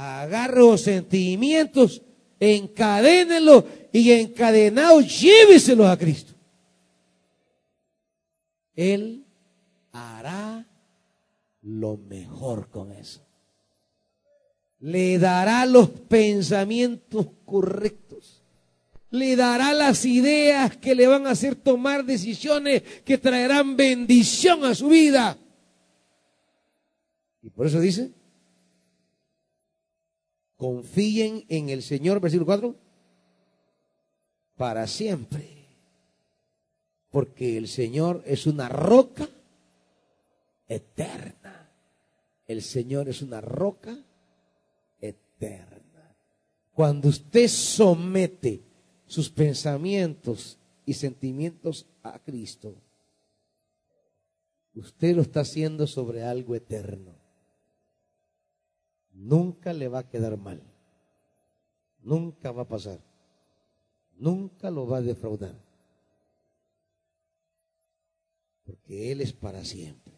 [SPEAKER 1] Agarre los sentimientos, encadénenlos y encadenados lléveselos a Cristo. Él hará lo mejor con eso. le dará los pensamientos correctos, le dará las ideas que le van a hacer tomar decisiones que traerán bendición a su vida. Y por eso dice, confíen en el Señor, versículo 4, para siempre. Porque el Señor es una roca eterna. El Señor es una roca eterna. Cuando usted somete sus pensamientos y sentimientos a Cristo, usted lo está haciendo sobre algo eterno. Nunca le va a quedar mal. Nunca va a pasar. Nunca lo va a defraudar. Porque Él es para siempre.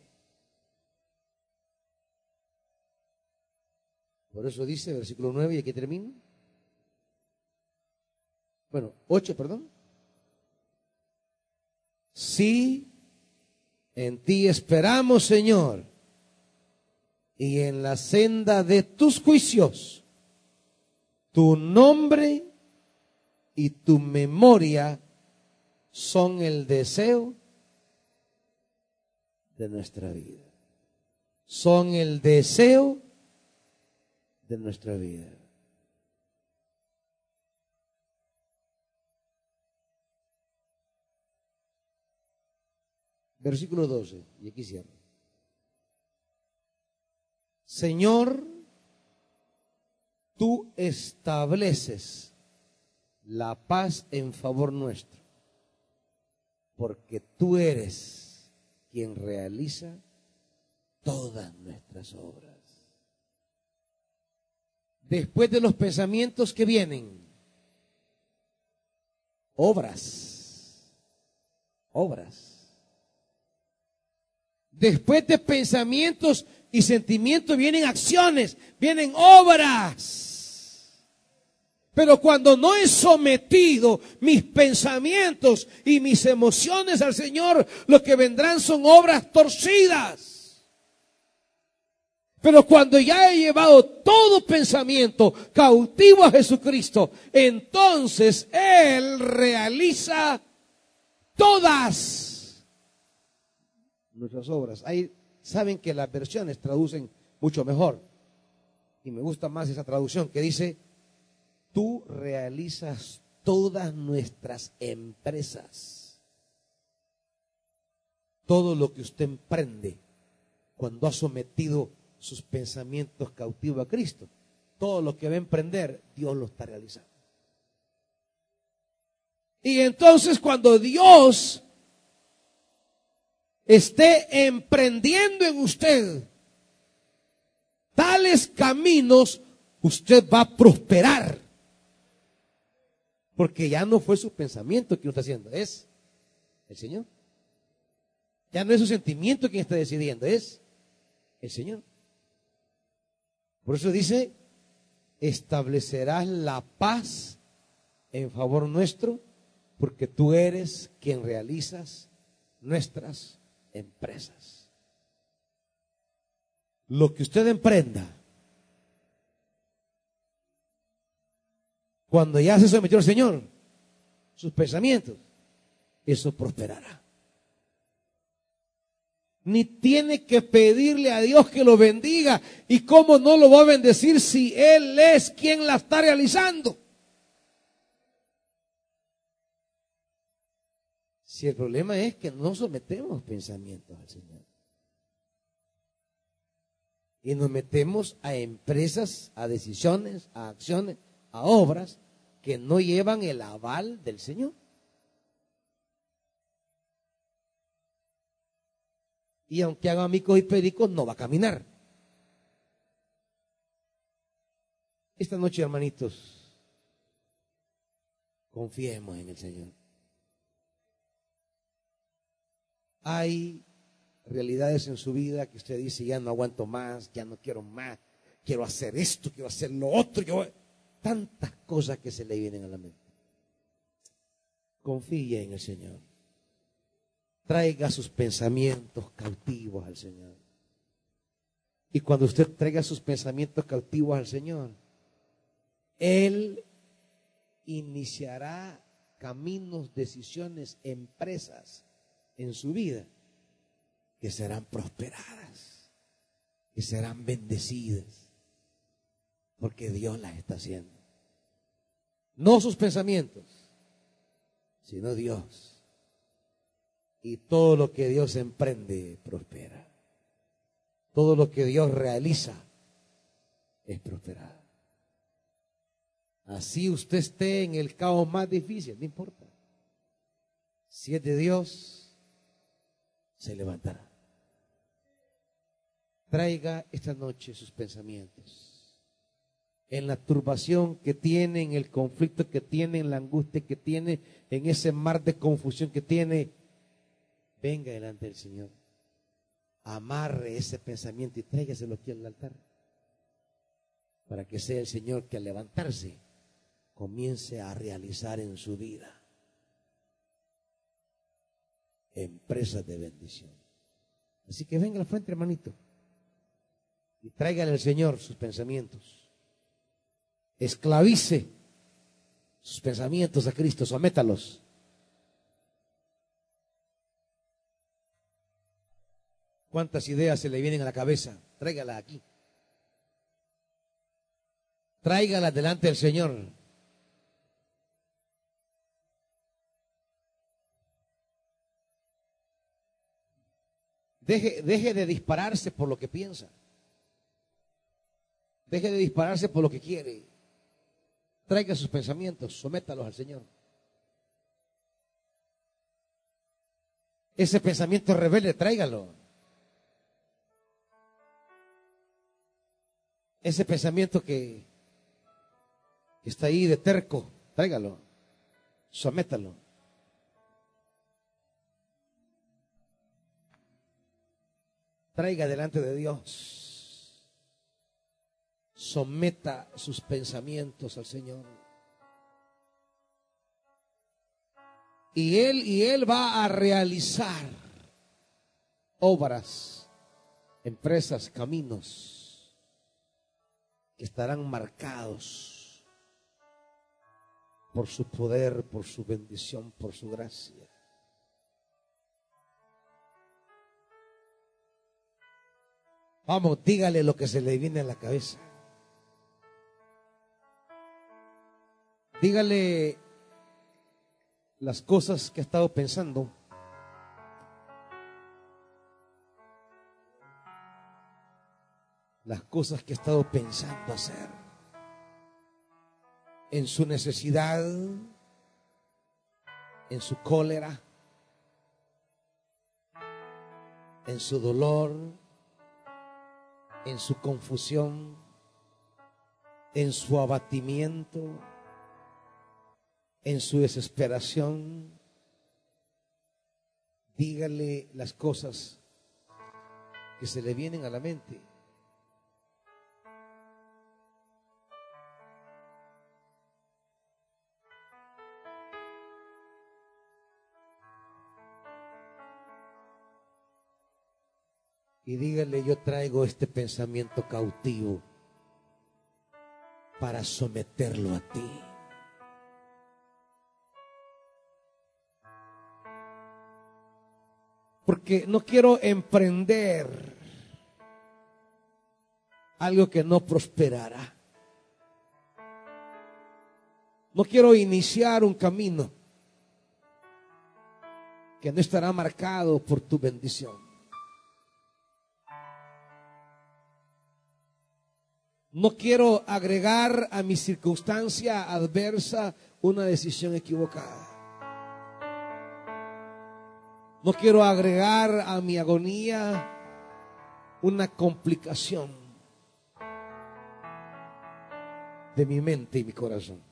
[SPEAKER 1] Por eso dice, versículo 9, y aquí termino. Bueno, 8, perdón. Sí, en ti esperamos, Señor, y en la senda de tus juicios, tu nombre y tu memoria son el deseo de nuestra vida. Son el deseo de nuestra vida. Versículo 12, y aquí cierro. Señor, tú estableces la paz en favor nuestro, porque tú eres quien realiza todas nuestras obras después de los pensamientos que vienen, obras, obras. Después de pensamientos y sentimientos vienen acciones, vienen obras. Pero cuando no he sometido mis pensamientos y mis emociones al Señor, lo que vendrán son obras torcidas. Pero cuando ya he llevado todo pensamiento cautivo a Jesucristo, entonces Él realiza todas nuestras obras. Ahí saben que las versiones traducen mucho mejor. Y me gusta más esa traducción que dice, tú realizas todas nuestras empresas. Todo lo que usted emprende cuando ha sometido sus pensamientos cautivos a Cristo. Todo lo que va a emprender, Dios lo está realizando. Y entonces cuando Dios esté emprendiendo en usted tales caminos, usted va a prosperar. Porque ya no fue su pensamiento quien está haciendo, es el Señor. Ya no es su sentimiento quien está decidiendo, es el Señor. Por eso dice, establecerás la paz en favor nuestro, porque tú eres quien realizas nuestras empresas. Lo que usted emprenda, cuando ya se sometió al Señor, sus pensamientos, eso prosperará ni tiene que pedirle a Dios que lo bendiga. ¿Y cómo no lo va a bendecir si Él es quien la está realizando? Si el problema es que no sometemos pensamientos al Señor. Y nos metemos a empresas, a decisiones, a acciones, a obras que no llevan el aval del Señor. y aunque haga micos y pericos, no va a caminar. Esta noche, hermanitos, confiemos en el Señor. Hay realidades en su vida que usted dice, ya no aguanto más, ya no quiero más, quiero hacer esto, quiero hacer lo otro, tantas cosas que se le vienen a la mente. Confíe en el Señor traiga sus pensamientos cautivos al Señor. Y cuando usted traiga sus pensamientos cautivos al Señor, Él iniciará caminos, decisiones, empresas en su vida que serán prosperadas, que serán bendecidas, porque Dios las está haciendo. No sus pensamientos, sino Dios. Y todo lo que Dios emprende prospera. Todo lo que Dios realiza es prosperado. Así usted esté en el caos más difícil, no importa. Si es de Dios, se levantará. Traiga esta noche sus pensamientos. En la turbación que tiene, en el conflicto que tiene, en la angustia que tiene, en ese mar de confusión que tiene, venga delante del Señor. Amarre ese pensamiento y tráigaselo aquí al altar. Para que sea el Señor que al levantarse comience a realizar en su vida empresas de bendición. Así que venga al frente, hermanito, y tráigale al Señor sus pensamientos. Esclavice sus pensamientos a Cristo, sométalos. ¿Cuántas ideas se le vienen a la cabeza? Tráigala aquí. Tráigala delante del Señor. Deje, de dispararse por lo que piensa. Deje de dispararse por lo que quiere. Traiga sus pensamientos, sométalos al Señor. Ese pensamiento rebelde, tráigalo. Ese pensamiento que está ahí de terco, tráigalo. Sométalo. Traiga delante de Dios. Someta sus pensamientos al Señor. Y Él, y Él va a realizar obras, empresas, caminos que estarán marcados por su poder, por su bendición, por su gracia. Vamos, dígale lo que se le viene a la cabeza. Dígale las cosas que ha estado pensando. Las cosas que ha estado pensando hacer. En su necesidad, en su cólera, en su dolor, en su confusión, en su abatimiento, en su desesperación. Dígale las cosas que se le vienen a la mente. Y dígale, yo traigo este pensamiento cautivo para someterlo a ti. Porque no quiero emprender algo que no prosperará. No quiero iniciar un camino que no estará marcado por tu bendición. No quiero agregar a mi circunstancia adversa una decisión equivocada. No quiero agregar a mi agonía una complicación de mi mente y mi corazón.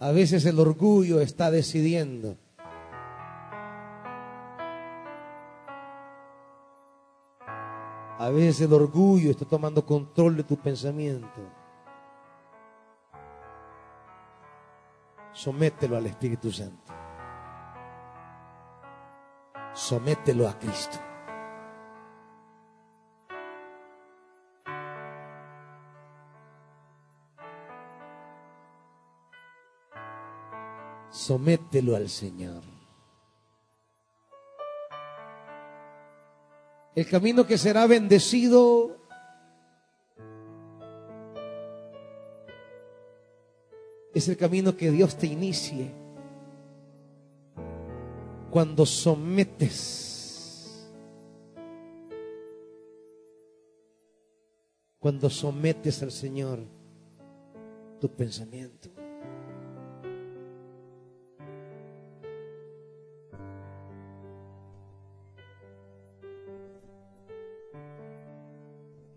[SPEAKER 1] A veces el orgullo está decidiendo A veces el orgullo está tomando control de tu pensamiento. Somételo al Espíritu Santo. somételo a Cristo. Somételo al Señor. El camino que será bendecido es el camino que Dios te inicie cuando sometes, cuando sometes al Señor tu pensamiento.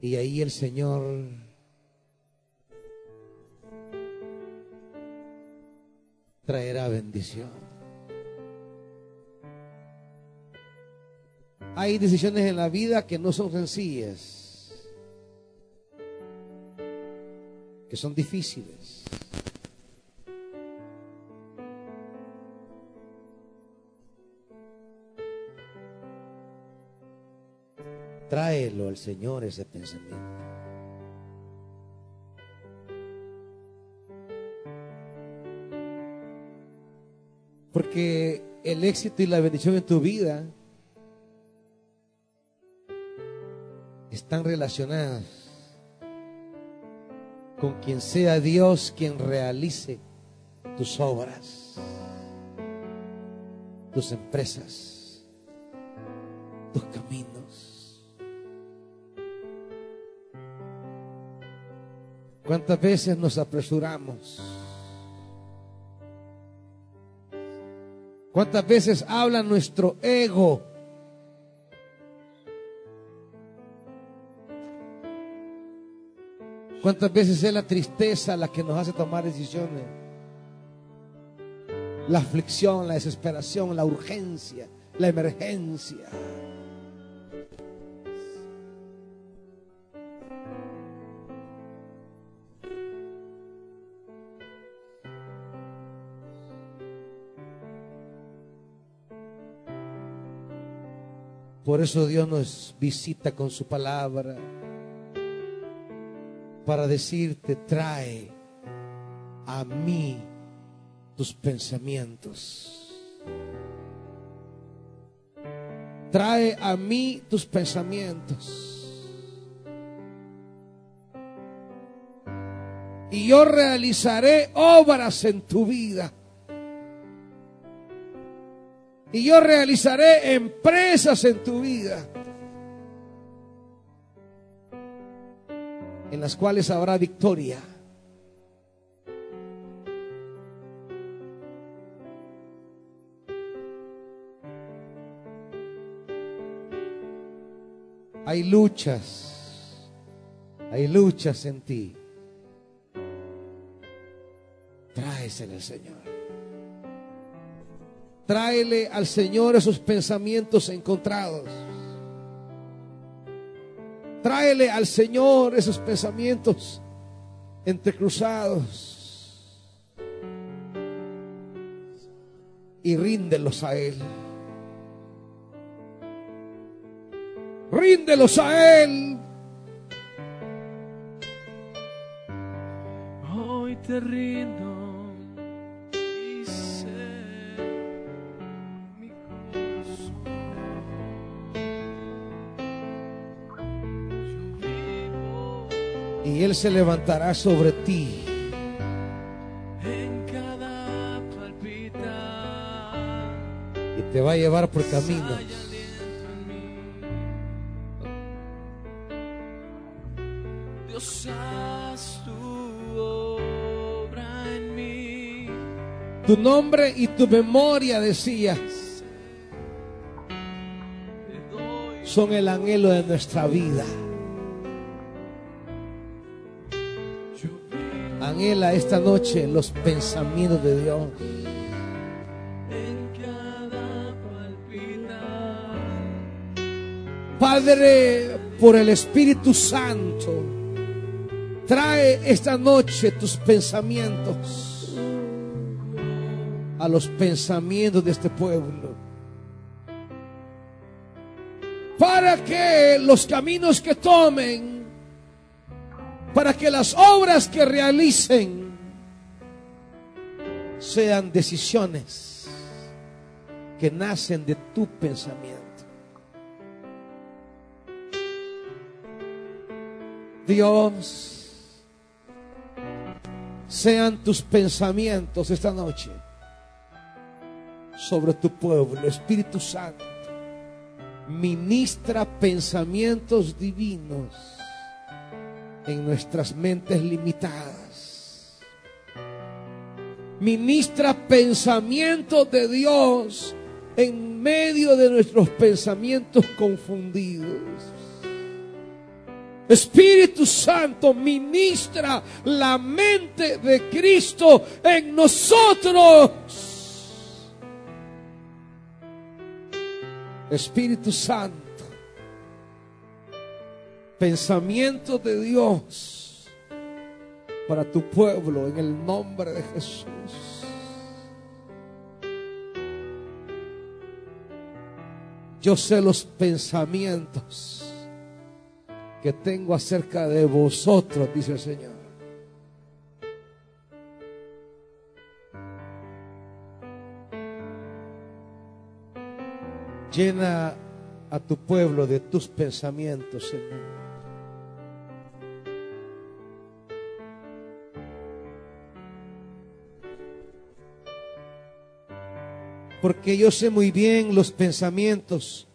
[SPEAKER 1] Y ahí el Señor traerá bendición. Hay decisiones en la vida que no son sencillas, que son difíciles. Al Señor ese pensamiento. Porque el éxito y la bendición en tu vida están relacionadas con quien sea Dios quien realice tus obras, tus empresas, tus caminos. ¿Cuántas veces nos apresuramos? ¿Cuántas veces habla nuestro ego? ¿Cuántas veces es la tristeza la que nos hace tomar decisiones? La aflicción, la desesperación, la urgencia, la emergencia. Por eso Dios nos visita con su palabra para decirte, trae a mí tus pensamientos. Trae a mí tus pensamientos. Y yo realizaré obras en tu vida. Y yo realizaré empresas en tu vida. En las cuales habrá victoria. Hay luchas. Hay luchas en ti. Tráesela al Señor. Tráele al Señor esos pensamientos encontrados. Tráele al Señor esos pensamientos entrecruzados. Y ríndelos a Él. Ríndelos a Él.
[SPEAKER 2] Hoy te rindo.
[SPEAKER 1] Él se levantará sobre ti.
[SPEAKER 2] En cada palpita,
[SPEAKER 1] y te va a llevar por caminos
[SPEAKER 2] Dios haz tu obra en mí.
[SPEAKER 1] tu nombre y tu memoria decías son el anhelo de nuestra vida. Anhela esta noche los pensamientos de Dios. Padre, por el Espíritu Santo, trae esta noche tus pensamientos a los pensamientos de este pueblo. para que los caminos que tomen, para que las obras que realicen sean decisiones que nacen de tu pensamiento. Dios, sean tus pensamientos esta noche sobre tu pueblo, Espíritu Santo. Ministra pensamientos divinos en nuestras mentes limitadas. Ministra pensamientos de Dios en medio de nuestros pensamientos confundidos. Espíritu Santo ministra la mente de Cristo en nosotros. Espíritu Santo, pensamiento de Dios para tu pueblo en el nombre de Jesús. Yo sé los pensamientos que tengo acerca de vosotros, dice el Señor. Llena a tu pueblo de tus pensamientos, Señor. Porque yo sé muy bien los pensamientos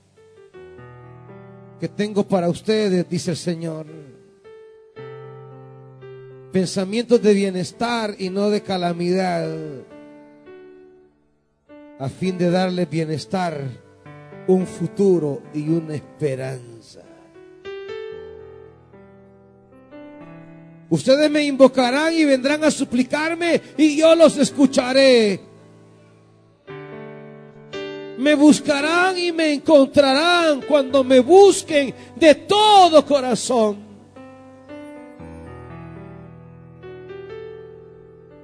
[SPEAKER 1] que tengo para ustedes, dice el Señor. Pensamientos de bienestar y no de calamidad, a fin de darles bienestar, un futuro y una esperanza. Ustedes me invocarán y vendrán a suplicarme y yo los escucharé. Me buscarán y me encontrarán cuando me busquen de todo corazón.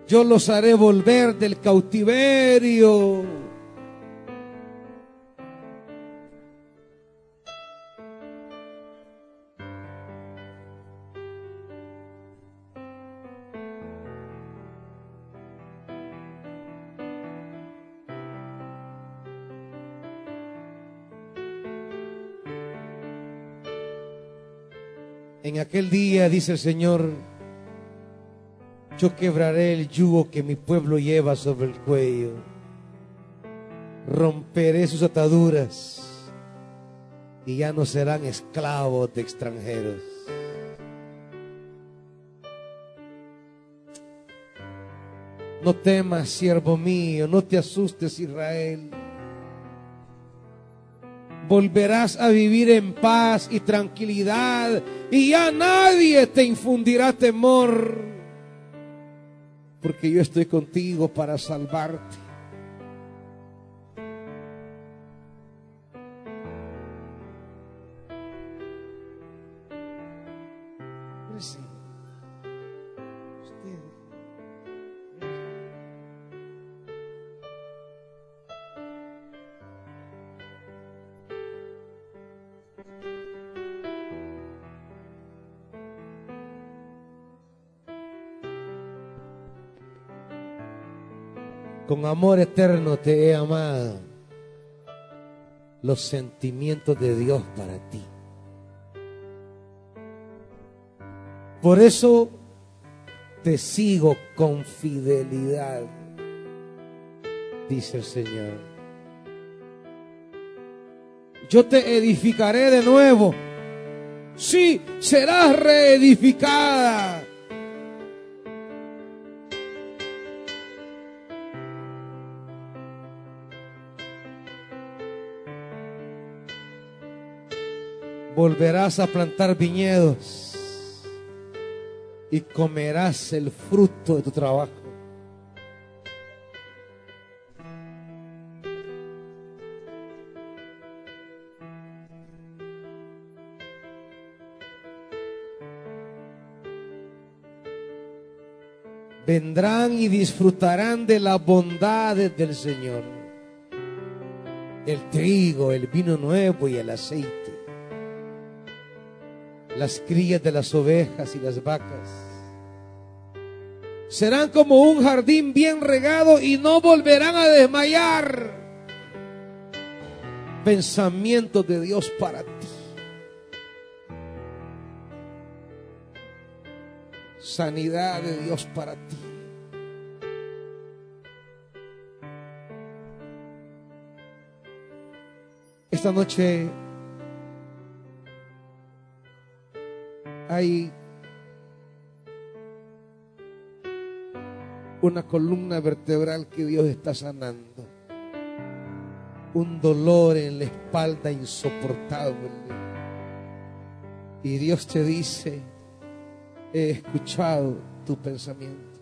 [SPEAKER 1] Yo los haré volver del cautiverio. Aquel día, dice el Señor, yo quebraré el yugo que mi pueblo lleva sobre el cuello. Romperé sus ataduras y ya no serán esclavos de extranjeros. No temas, siervo mío, no te asustes, Israel. Volverás a vivir en paz y tranquilidad y ya nadie te infundirá temor, porque yo estoy contigo para salvarte. Con amor eterno te he amado. Los sentimientos de Dios para ti. Por eso te sigo con fidelidad, dice el Señor. Yo te edificaré de nuevo. Sí, serás reedificada. Volverás a plantar viñedos y comerás el fruto de tu trabajo. Vendrán y disfrutarán de las bondades del Señor. El trigo, el vino nuevo y el aceite las crías de las ovejas y las vacas. Serán como un jardín bien regado y no volverán a desmayar. Pensamientos de Dios para ti. Sanidad de Dios para ti. Esta noche hay una columna vertebral que Dios está sanando. Un dolor en la espalda insoportable. Y Dios te dice, he escuchado tu pensamiento.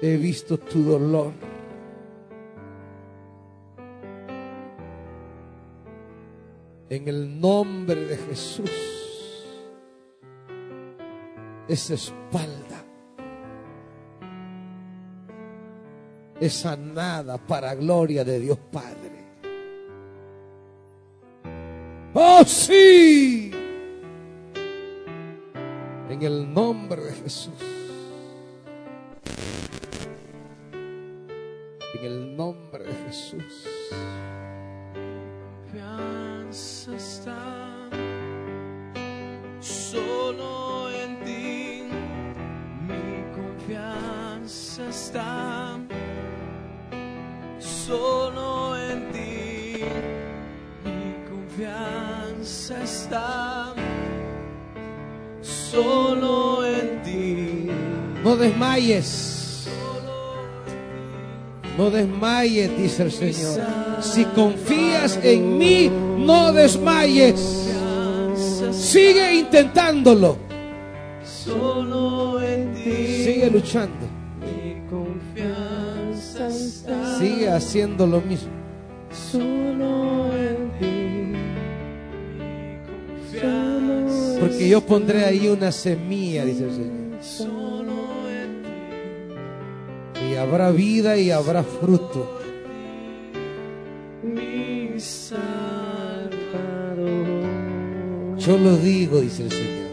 [SPEAKER 1] He visto tu dolor. En el nombre de Jesús, esa espalda es sanada para gloria de Dios Padre. Oh sí, en el nombre de Jesús. No desmayes. No desmayes, dice el Señor. Si confías en mí, no desmayes. Sigue intentándolo. Sigue luchando. Sigue haciendo lo mismo. Porque yo pondré ahí una semilla, dice el Señor. Habrá vida y habrá fruto.
[SPEAKER 2] Mi Salvador.
[SPEAKER 1] Yo lo digo, dice el Señor.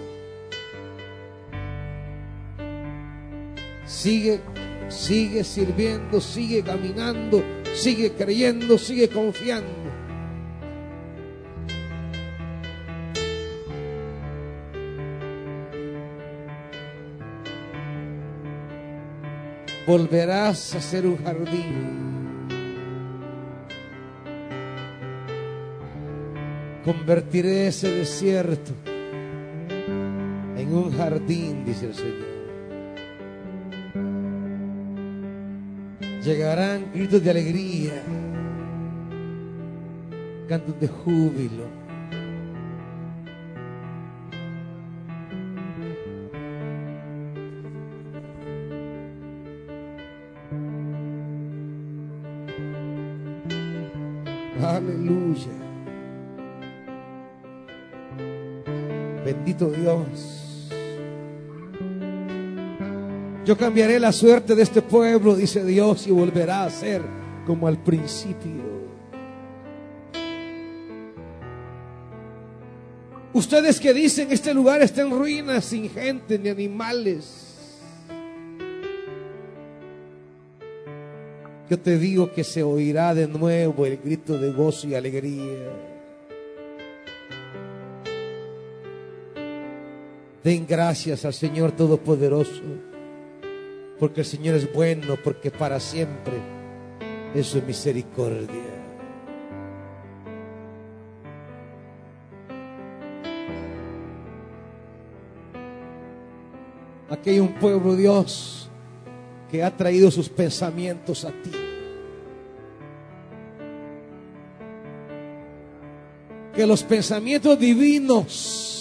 [SPEAKER 1] Sigue, sigue sirviendo, sigue caminando, sigue creyendo, sigue confiando. Volverás a ser un jardín. Convertiré ese desierto en un jardín, dice el Señor. Llegarán gritos de alegría, cantos de júbilo. Dios. Yo cambiaré la suerte de este pueblo, dice Dios, y volverá a ser como al principio. Ustedes que dicen este lugar está en ruinas, sin gente ni animales. Yo te digo que se oirá de nuevo el grito de gozo y alegría. Den gracias al Señor Todopoderoso, porque el Señor es bueno, porque para siempre es su misericordia. Aquí hay un pueblo, Dios, que ha traído sus pensamientos a ti. Que los pensamientos divinos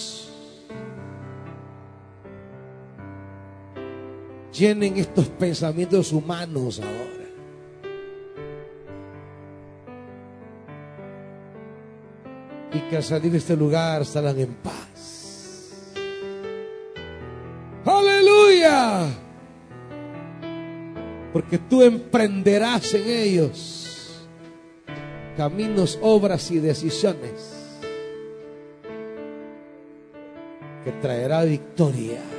[SPEAKER 1] llenen estos pensamientos humanos ahora. Y que al salir de este lugar salgan en paz. Aleluya. Porque tú emprenderás en ellos caminos, obras y decisiones que traerá victoria.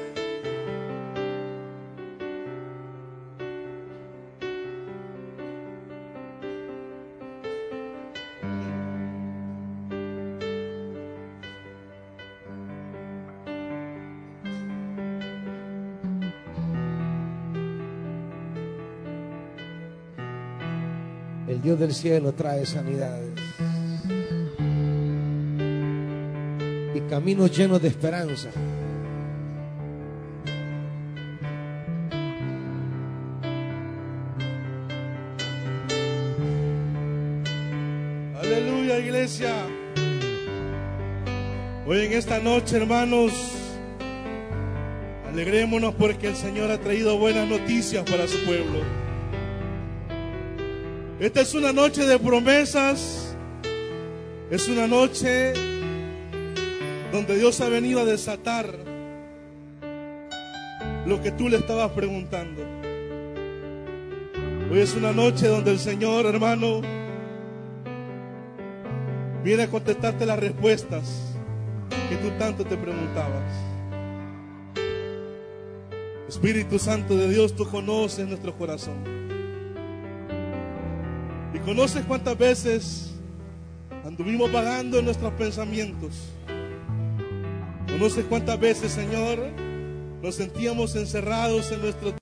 [SPEAKER 1] Del cielo trae sanidades. Y caminos llenos de esperanza.
[SPEAKER 3] Aleluya, iglesia. Hoy en esta noche, hermanos, alegrémonos porque el Señor ha traído buenas noticias para su pueblo. Esta es una noche de promesas. Es una noche donde Dios ha venido a desatar lo que tú le estabas preguntando. Hoy es una noche donde el Señor, hermano, viene a contestarte las respuestas que tú tanto te preguntabas. Espíritu Santo de Dios, tú conoces nuestro corazón. Conoces cuántas veces anduvimos vagando en nuestros pensamientos. Conoces cuántas veces, Señor, nos sentíamos encerrados en nuestro